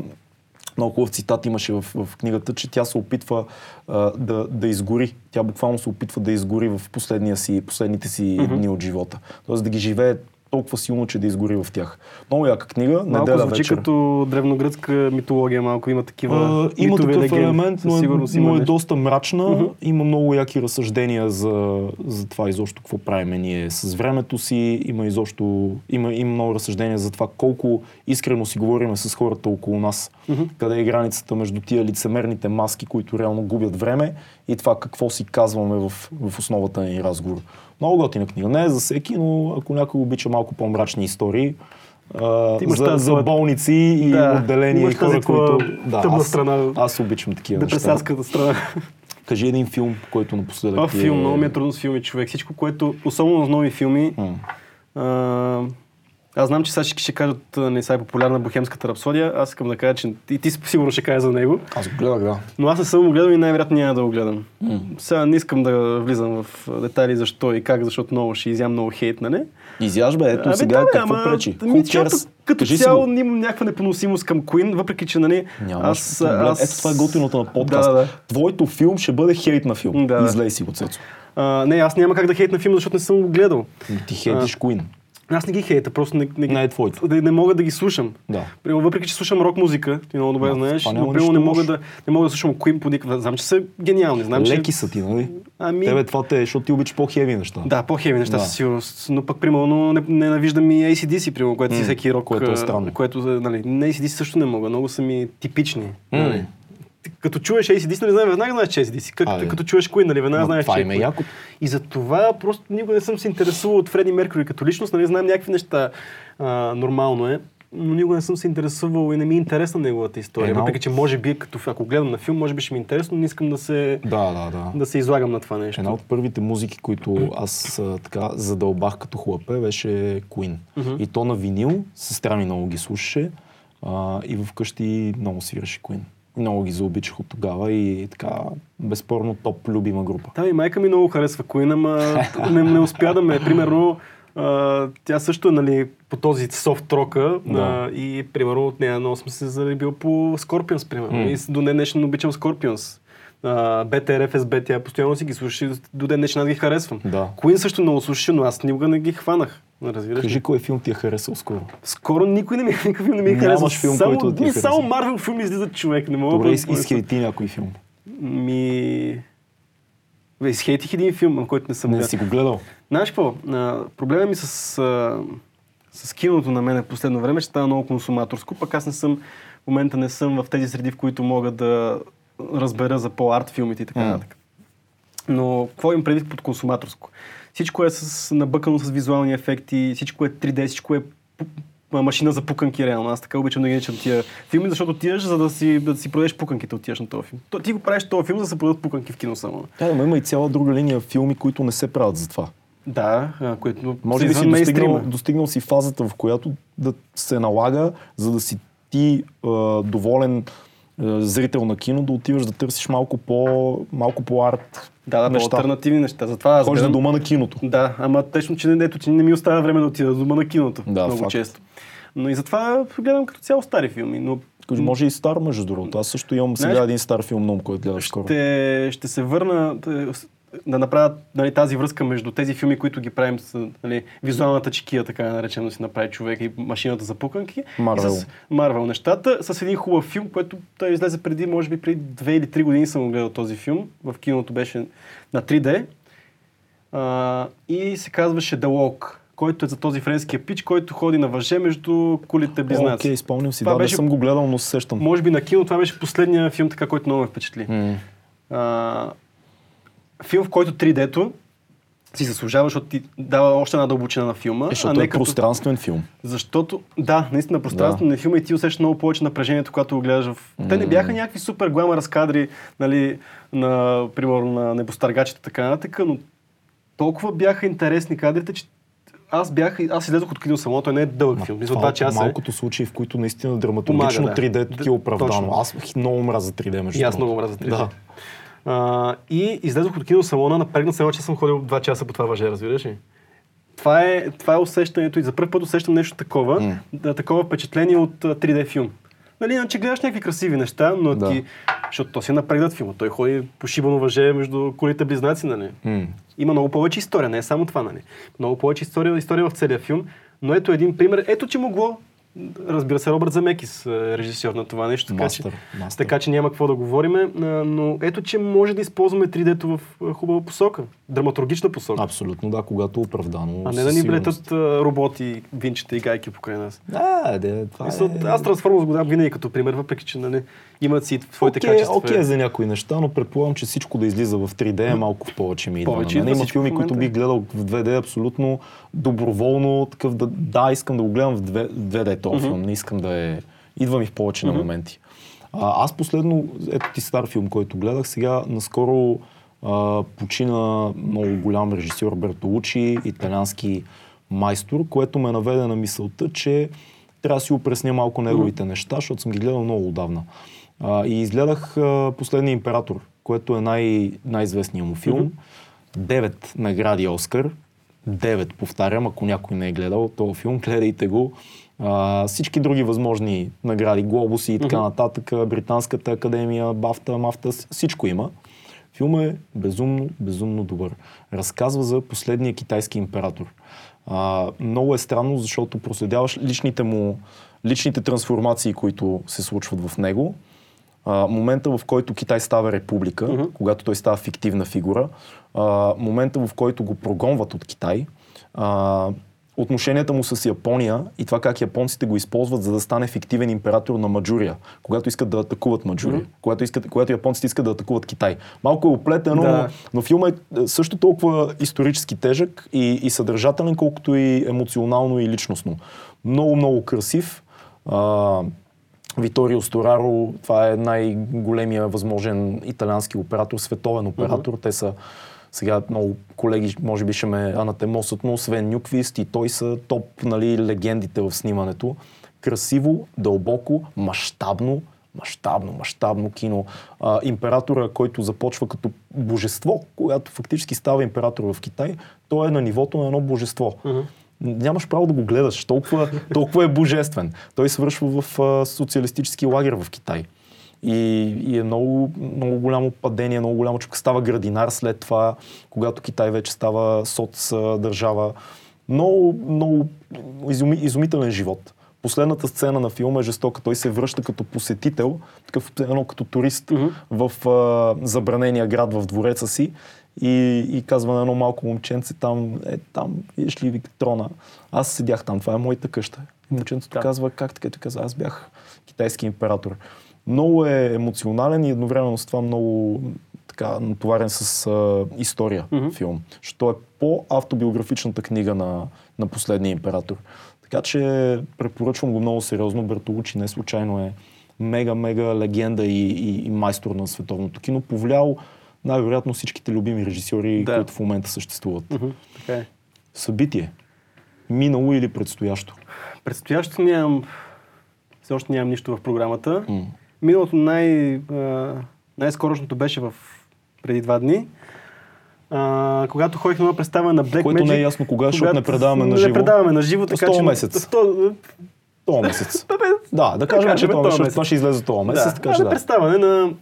много хубав цитат имаше в, в книгата, че тя се опитва а, да, да изгори. Тя буквално се опитва да изгори в последния си, последните си дни от живота. Тоест да ги живее толкова силно, че да изгори в тях. Много яка книга, Малко неделя звучи вечер. като древногръцка митология, малко има такива А, има такъв легенди. елемент, но е, сигурност но има е нещо. доста мрачна. Мгм. Има много яки разсъждения за, за това изобщо какво правиме ние с времето си. Има изобщо има, има много разсъждения за това колко искрено си говориме с хората около нас. Мгм. Къде е границата между тия лицемерните маски, които реално губят време и това какво си казваме в, в основата ни разговор. Много готина книга. Не е за всеки, но ако някой обича малко по-мрачни истории, а, имаш за, тази за болници и Да, отделения и имаш тази хора, които... Да, тъмна аз, страна. аз обичам такива неща. Депресарската страна. Кажи един филм, който напоследък Това ти филм, много ми е трудно с филми, човек. Всичко, което, особено с нови филми, а, Аз знам, че сега ще кажат, а, не са е популярна бохемската рапсодия. Аз искам да кажа, че и ти сигурно ще кажа за него. Аз го гледах, да. Но аз не съм го гледал и най-вероятно няма да го гледам. Сега не искам да влизам в детайли защо и как, защото много ще изям много хейт, нали? Изяж бе, ето Абе, сега да, какво ама, пречи? Ми, като си цяло имам някаква непоносимост към Queen, въпреки че, нали, Нямаш аз, аз... Ето това е готиното на подкаст. Да, да, да. Твоето филм ще бъде хейт на филм. Да. Излей си го, Цецо. А, не, аз няма как да хейтна филма, защото не съм го гледал. Ти хейтиш Queen. Аз не ги хейта, просто не, не, Не е твоето. не, не мога да ги слушам. Да. Примерно, въпреки, че слушам рок музика, ти много добре Да, знаеш, но нищо не мога, да, не мога да слушам Queen по никакъв... Знам, че са гениални. Знам, че... Леки са ти, нали? Ами- Тебе това те е, защото ти обичаш по-хеви неща. Да, по-хеви неща Да. със сигурност. Но пък, примерно, не, ненавиждам и ACDC, примерно, което си М, всеки рок. което е странно. Което, нали, на ACDC също не мога. Много са ми типични. М. Нали. Като чуеш ACDC, нали, знаеш, веднага знаеш, че е ACDC. Като, Абе. като чуеш Queen, нали, веднага знаеш, това че е яко. И за това просто никога не съм се интересувал от Фреди Меркюри като личност, нали, знам някакви неща, а, нормално е, но никога не съм се интересувал и не ми е интересна неговата история. Една Въпреки, че може би, като, ако гледам на филм, може би ще ми е интересно, но не искам да се, Да, да, да. да се излагам на това нещо. Една от първите музики, които аз а, така задълбах като хлапе, беше Queen. И то на винил, сестра ми много ги слушаше а, и вкъщи много свираше Queen. Много ги заобичах от тогава и така безспорно топ любима група. Да, и майка ми много харесва Queen, ама не, не успя да ме. Примерно, а, тя също е нали, по този софт рока Да. а, и примерно от нея много съм се заребил по Scorpions, примерно. М. И до днешен обичам Scorpions. FSB, тя постоянно си ги слушаше и до ден днешен аз ги харесвам. Да. Queen също много слушаше, но аз никога не ги хванах. Разбираш? Кажи кой филм ти е харесал скоро. Скоро никой не ми, никакъв филм не ми е Нямаш харесал. филм, само, който ти е ми, само харесал. Марвел филми излизат човек. Не мога Добре, да из- изхей ти някой филм. Ми... Бе, изхейтих един филм, който не съм Не гледал. си го гледал. Знаеш какво? Проблема ми с, а, с киното на мен в последно време, че става много консуматорско, пък аз не съм, в момента не съм в тези среди, в които мога да разбера за по-арт филмите и така нататък. Но какво им предвид под консуматорско? Всичко е с, набъкано с визуални ефекти, всичко е 3D, всичко е машина за пуканки реално. Аз така обичам да ги наричам тия филми, защото отиваш, за да си, да си продадеш пуканките, отиваш на този филм. То, ти го правиш този филм, за да се продадат пуканки в кино само. Да, но има и цяла друга линия филми, които не се правят за това. Да, което Може би си достигнал, достигнал си фазата, в която да се налага, за да си ти а, доволен зрител на кино, да отиваш да търсиш малко по, малко по арт Да, да, неща. по-алтернативни неща. Затова аз Ходиш гледам... дома на киното. Да, ама тъжно, че, не, ето, че не ми остава време да отида до дома на киното. Да, много факт. често. Но и затова гледам като цяло стари филми. Но Кажи, Може и стар, между другото. Аз също имам сега Знаеш- един стар филм, много, който гледах скоро. ще, ще се върна е, да направя нали, тази връзка между тези филми, които ги правим с нали, визуалната чекия, така наречено си направи човек и машината за пуканки. Марвел. И с Марвел нещата, с един хубав филм, който той излезе преди, може би преди две или три години съм го гледал този филм. В киното беше на 3D. А, и се казваше The Walk, който е за този френския пич, който ходи на въже между кулите близнаци. Окей, спомням си. Това да, беше- не съм го гледал, но се сещам. Може би на кино това беше последния филм, така, който много ме впечатли. М. А, филм, в който 3D-то си заслужава, защото ти дава още една дълбочина на филма. Е, а защото не е като... пространствен филм. Защото, да, наистина пространствено Да. на филма и ти усещаш много повече напрежението, когато го гледаш в... Те не бяха някакви супер глама разкадри, нали, на, примерно, на небостъргачите така нататък, но толкова бяха интересни кадрите, че аз бях, аз излезох от кино само, той не е дълъг филм, мисля, Това часа. е. малкото случаи, в които наистина драматургично Помага, да. 3D ти е оправдано. Точно. Аз много мразя 3D, между аз много мразя 3D. Да. А, и излезох от киносалона, напрегнат се, едно, че съм ходил 2 часа по това въже, разбираш ли? Това е, това е усещането и за първ път усещам нещо такова, М. да, такова впечатление от а, 3D филм. Нали, иначе гледаш някакви красиви неща, но Да. ти, защото то си е напрегнат филма, той ходи по шибано въже между колите близнаци, нали? М. Има много повече история, не е само това, нали? Много повече история, история в целия филм, но ето един пример, ето че могло, разбира се, Робърт Замекис, е режисьор на това нещо, така, Мастър, че, мастър. така че няма какво да говориме, а, но ето че може да използваме 3D-то в хубава посока, драматургична посока, Абсолютно, да, когато е оправдано. а не да ни а, роботи, винчета и гайки покрай нас. Да, де, това Мисъл, е... Аз Трансформърс го дам винаги като пример, въпреки че нали, имат си своите Окей, качества. окей е за някои неща, но предполагам, че всичко да излиза в 3D е малко в повече ми идва. Повече на мен. идва Има филми, които бих гледал в 2D абсолютно доброволно, такъв да, да, искам да го гледам в 2- 2D този филм, не искам да е... Идва ми в повече на моменти. А, аз последно, ето ти стар филм, който гледах, сега наскоро а, почина много голям режисьор Бертолучи, италиански майстор, което ме наведе на мисълта, че трябва да си опресня малко неговите неща, защото съм ги гледал много отдавна. А, и изгледах а, Последния император, което е най- най-известният му филм. Девет награди Оскар. Девет, повтарям, ако някой не е гледал този филм, гледайте го. А, всички други възможни награди, глобуси и така нататък, Британската академия, Бафта, Мафта, всичко има. Филмът е безумно, безумно добър. Разказва за последния китайски император. А, много е странно, защото проследяваш личните му, личните трансформации, които се случват в него. А, момента, в който Китай става република, когато той става фиктивна фигура, а, момента, в който го прогонват от Китай, а, отношенията му с Япония и това как японците го използват, за да стане фиктивен император на Маджурия, когато искат да атакуват Маджурия, когато, искат, когато японците искат да атакуват Китай. Малко е оплетено, Да. но филма е също толкова исторически тежък и, и съдържателен, колкото и емоционално и личностно. Много, много красив. А, Виторио Стораро, това е най-големия възможен италиански оператор, световен оператор. Те са сега много колеги, може би ще ме анатемосат, но Свен Нюквист и той са топ нали, легендите в снимането. Красиво, дълбоко, мащабно, мащабно, мащабно кино. А, императора, който започва като божество, когато фактически става император в Китай, той е на нивото на едно божество. Нямаш право да го гледаш, толкова, толкова е божествен. Той свършва в а, социалистически лагер в Китай. И, и е много, много голямо падение, много голямо чук. Става градинар след това, когато Китай вече става соц държава. Много, много изуми, изумителен живот. Последната сцена на филма е жестока. Той се връща като посетител, такъв едно като турист в а, забранения град в двореца си и, и казва на едно малко момченце там, е там, видиш ли трона. Аз седях там, това е моята къща. И момченцето Да. казва, как така? Той казва, аз бях китайски император. Много е емоционален и едновременно с това много така натоварен с а, история филм. Защото е по-автобиографичната книга на, на последния император. Така че препоръчвам го много сериозно. Бертолучи не случайно е мега, мега легенда и, и, и майстор на световното кино. Повлиял най-вероятно всичките любими режисьори, Да. които в момента съществуват. Мгм, Така е. Събитие. Минало или предстоящо? Предстоящо нямам... Все още нямам нищо в програмата. М. Миналото най, а, най-скорошното беше в преди два дни. А, когато ходих на една представа на Black Което Magic. не е ясно кога, защото не предаваме на Не живо. предаваме на живо, така Този че... месец. Сто- Това месец. Бе, Да, да кажем, кажем, че това месец. Това ще излезе този месец, да, така че а, да. представяне на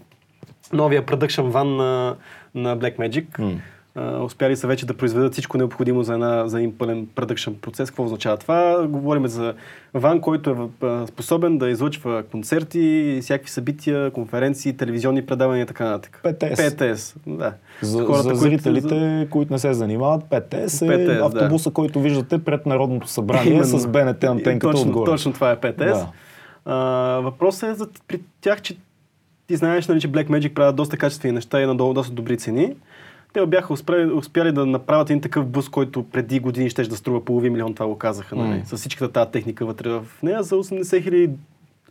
новия production van на, на Black Magic. М. А, успяли са вече да произведат всичко необходимо за, една, за един пълен продъкшн процес. Какво означава това? Говорим за ван, който е способен да излъчва концерти, всякакви събития, конференции, телевизионни предавания и така нататък. ПТС. ПТС, да. За, Хората, за които- зрителите, които не се занимават, ПТС е ПТС, да. автобуса, който виждате пред Народното събрание Именно. с БНТ антенката точно, отгоре. Точно това е ПТС. Да. А, въпросът е за, при тях, че ти знаеш, нали, че Black Magic правят доста качествени неща и на долу доста добри цени. Те бяха успяли, успяли да направят един такъв бус, който преди години ще да струва половин милион, това го казаха, нали, М. с всичката тази техника вътре в нея за 80 хиляди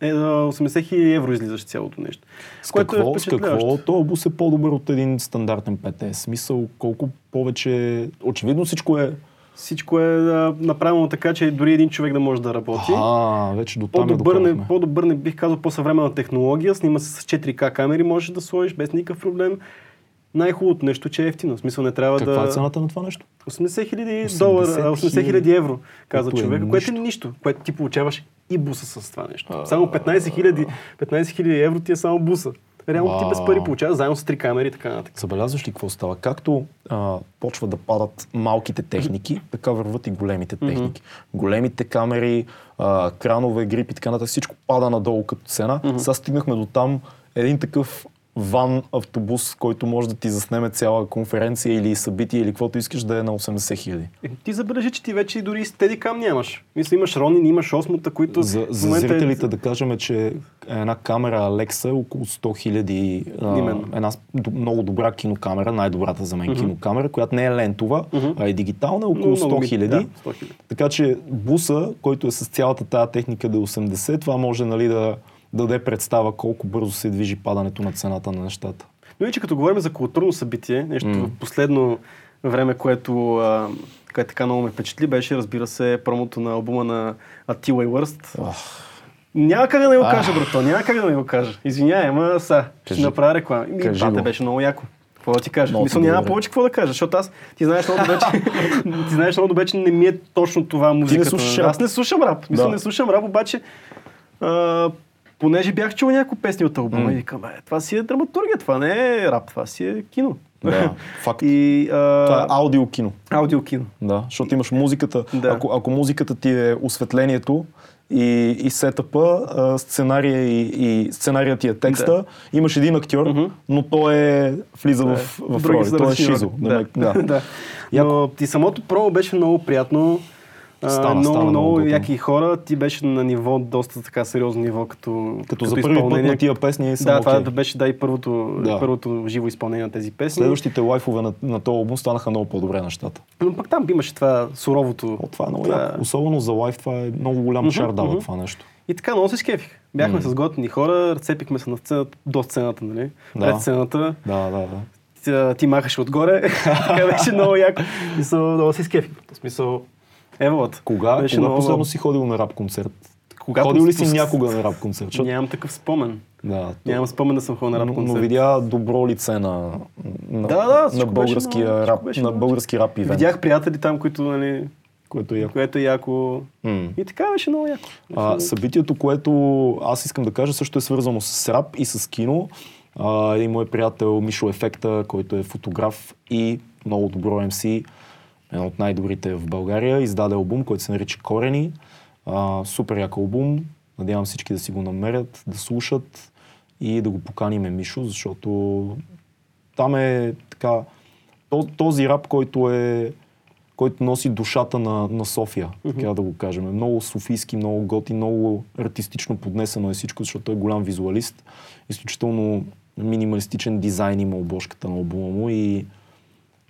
е, за 80 хиляди евро излизаше цялото нещо. С което е какво, с впечатляващо. какво този бус е по-добър от един стандартен ПТС? Смисъл, колко повече... Очевидно всичко е... Всичко е а, направено така, че дори един човек да може да работи. А, вече до там я По-добър не, по-добър не бих казал по-съвременна технология, снима се с 4К камери, можеш да сложиш без никакъв проблем. Най-хубавото нещо, че е ефтино. В смисъл не трябва Каква да... е цената на това нещо? 80 хиляди 80 долара, а, 80 хиляди евро, каза Което е човек, което е нищо. което ти получаваш и буса с това нещо. А. Само 15 хиляди 15 хиляди евро ти е само буса. Реално ти без пари получаваш, заедно с три камери и така нататък. Забелязваш ли какво става? Както а, почва да падат малките техники, така върват и големите техники. Големите камери, а, кранове, грипи и така нататък, всичко пада надолу като цена. Сега стигнахме до там един такъв ван автобус, който може да ти заснеме цяла конференция или събитие или каквото искаш да е на 80 хиляди. Е, ти забележи, че ти вече и дори стедикам нямаш. Мисля, имаш Ронин, имаш Осмота, които За, за момента е- зрителите да кажем, че една камера Alexa е около 100 хиляди. Една много добра кинокамера, най-добрата за мен кинокамера, която не е лентова, а е дигитална, е около Много, много 100 ми- хиляди. да, 100 хиляди. Така че буса, който е с цялата тази техника да е 80, това може нали, да даде представа колко бързо се движи падането на цената на нещата. Но и че като говорим за културно събитие, нещо М. последно време, което, а, което така много ме впечатли, беше, разбира се, промото на албума на Attila и Worst. Няма как да не го кажа, брато, няма как да не го кажа. Извинявай, ама са, ще направя реклама. Кажи бате го. беше много яко. Какво да ти кажа? Много Мисля, ти няма повече какво да кажа, защото аз, ти знаеш много добре, че, ти знаеш много добре, че не ми е точно това музиката. слушаш Аз не слушам рап. Мисля, Да. не слушам рап, обаче а, понеже бях чул няколко песни от албума М. и викам, е, това си е драматургия, това не е рап, това си е кино. Да, факт. И а, Това е аудиокино. аудиокино. Да, защото имаш музиката. Да. Ако, ако музиката ти е осветлението и, и сетъпа, сценария и, и сценария ти е текста, Да. имаш един актьор, Мгм. но той е, влиза в, в Други роли. Той е шизо. Да. Да. Да. да. Яко. Но и самото промо беше много приятно. Стана, много, стана много яки хора. Ти беше на ниво, доста така сериозно ниво, като, Като за първи път на тия песни съм Да, това окей. беше да и първото, Да. първото живо изпълнение на тези песни. Следващите лайфове на, на този албум станаха много по-добре нещата. Но пък там имаше това суровото. О, това е много Това- яко. Особено за лайф, това е много голям Мгм, шар дава мгм. това нещо. И така много се скефих. Бяхме М. с готини хора, цепихме се на сцената, до сцената, нали? Да. Пред сцената. Да, да, да. Ти, махаш отгоре. така беше много яко. И са, много се скефих. В смисъл, еволата. Кога, Беше кога много- последно си ходил на рап концерт? Когато Ходил ли си някога на рап концерт? Защото- Нямам такъв спомен. Да, Нямам спомен да съм ходил на рап но, концерт. но видя добро лице на, на, Да, да, на българския много- рап, на много- български рап ивент. Видях приятели там, които, нали, което е яко. което е яко. М. И така беше много яко. А, събитието, което аз искам да кажа, също е свързано с рап и с кино. А, един мой приятел Мишо Ефекта, който е фотограф и много добро MC, един от най-добрите в България, издаде албум, който се нарича Корени. А, супер як албум. Надявам всички да си го намерят, да слушат и да го поканиме Мишо, защото там е така то- този рап, който е който носи душата на, на София, така да го кажем. Много софийски, много готи, много артистично поднесено е всичко, защото той е голям визуалист. Изключително минималистичен дизайн има обложката на албума му и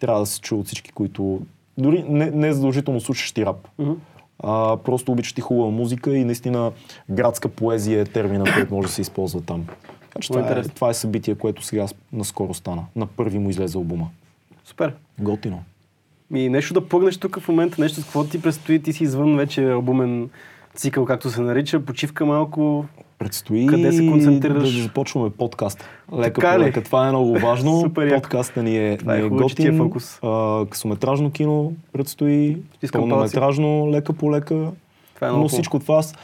трябва да се чуе от всички, които дори не, не е задължително слушащи рап. Мгм. А, просто обичат и хубава музика и наистина градска поезия е термина, който може да се използва там. Така че това, е, това е събитие, което сега наскоро стана. На първи му излезе албума. Супер. Готино. И нещо да пъгнеш тук в момента, нещо какво ти предстои, ти си извън вече албумен цикъл, както се нарича, почивка малко. Предстои Къде се концентрираш? да започваме подкаст. Лека Така по лека. Това е много важно. Супер. Подкаста ни е, Това е ни е е готин. фокус. А, късометражно кино предстои. Пълнометражно, лека по лека. Това е много Но всичко това аз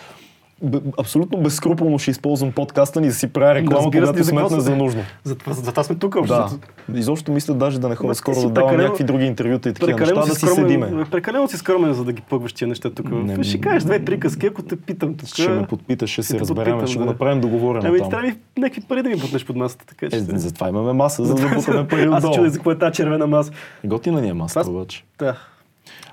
абсолютно безскрупулно ще използвам подкаста ни да си правя реклама, се, когато за сметна за нужно. Затова, затова сме тук. Да. защото Изобщо мисля даже да не ходя ти скоро си да давам някакви други интервюта и такива Прекалено неща, да си си скромен, седиме. прекалено си скромен, за да ги пъгваш тия неща тук. Не, Ще кажеш две приказки, ако те питам тук. Ще ме подпиташ, ще се разберем, ще го да. направим договорено Ами, там. трябва някакви пари да ми бутнеш под масата, така че. Е, затова имаме маса, за да бутаме пари Аз отдолу. чудя за какво е червена маса. Готина ни е Това- обаче. Да.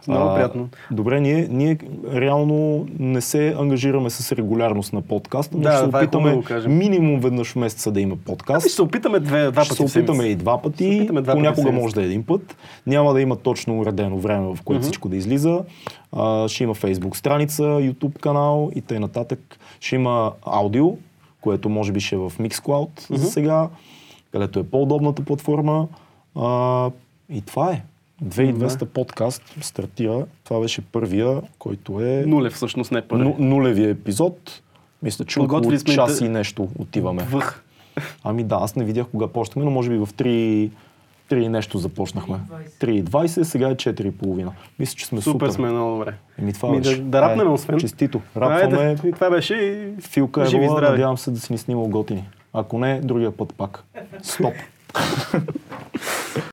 Много А, приятно. Добре, ние, ние реално не се ангажираме с регулярност на подкаста, но Да, ще се това е хубаво опитаме минимум веднъж в месеца да има Ами подкаст. ще се опитаме две, два ще пъти. се в седмица. опитаме и два Ще се пъти, опитаме два пъти понякога седмица. може да е един път. Няма да има точно уредено време, в което Мгм. всичко да излиза. А, ще има Facebook страница, YouTube канал и т.н. Ще има аудио, което може би ще е в Mixcloud за Мгм. сега, където е по-удобната платформа. А, и това е. 2200 подкаст стартира. Това беше първия, който е Нулев всъщност, не първи. ну, нулевия епизод. Мисля, че около сме час и нещо отиваме. Въх. Ами да, аз не видях кога почнахме, но може би в 3, 3 и нещо започнахме. 3:20. 3.20, сега е 4.30. Мисля, че сме Супер супер. сме много добре. Еми, това Ми, беше. да- да рапнем, освен. Честито. Рапваме. Айде, това беше и Филка е здрави. надявам се да си ни снимал готини. Ако не, другия път пак. Стоп.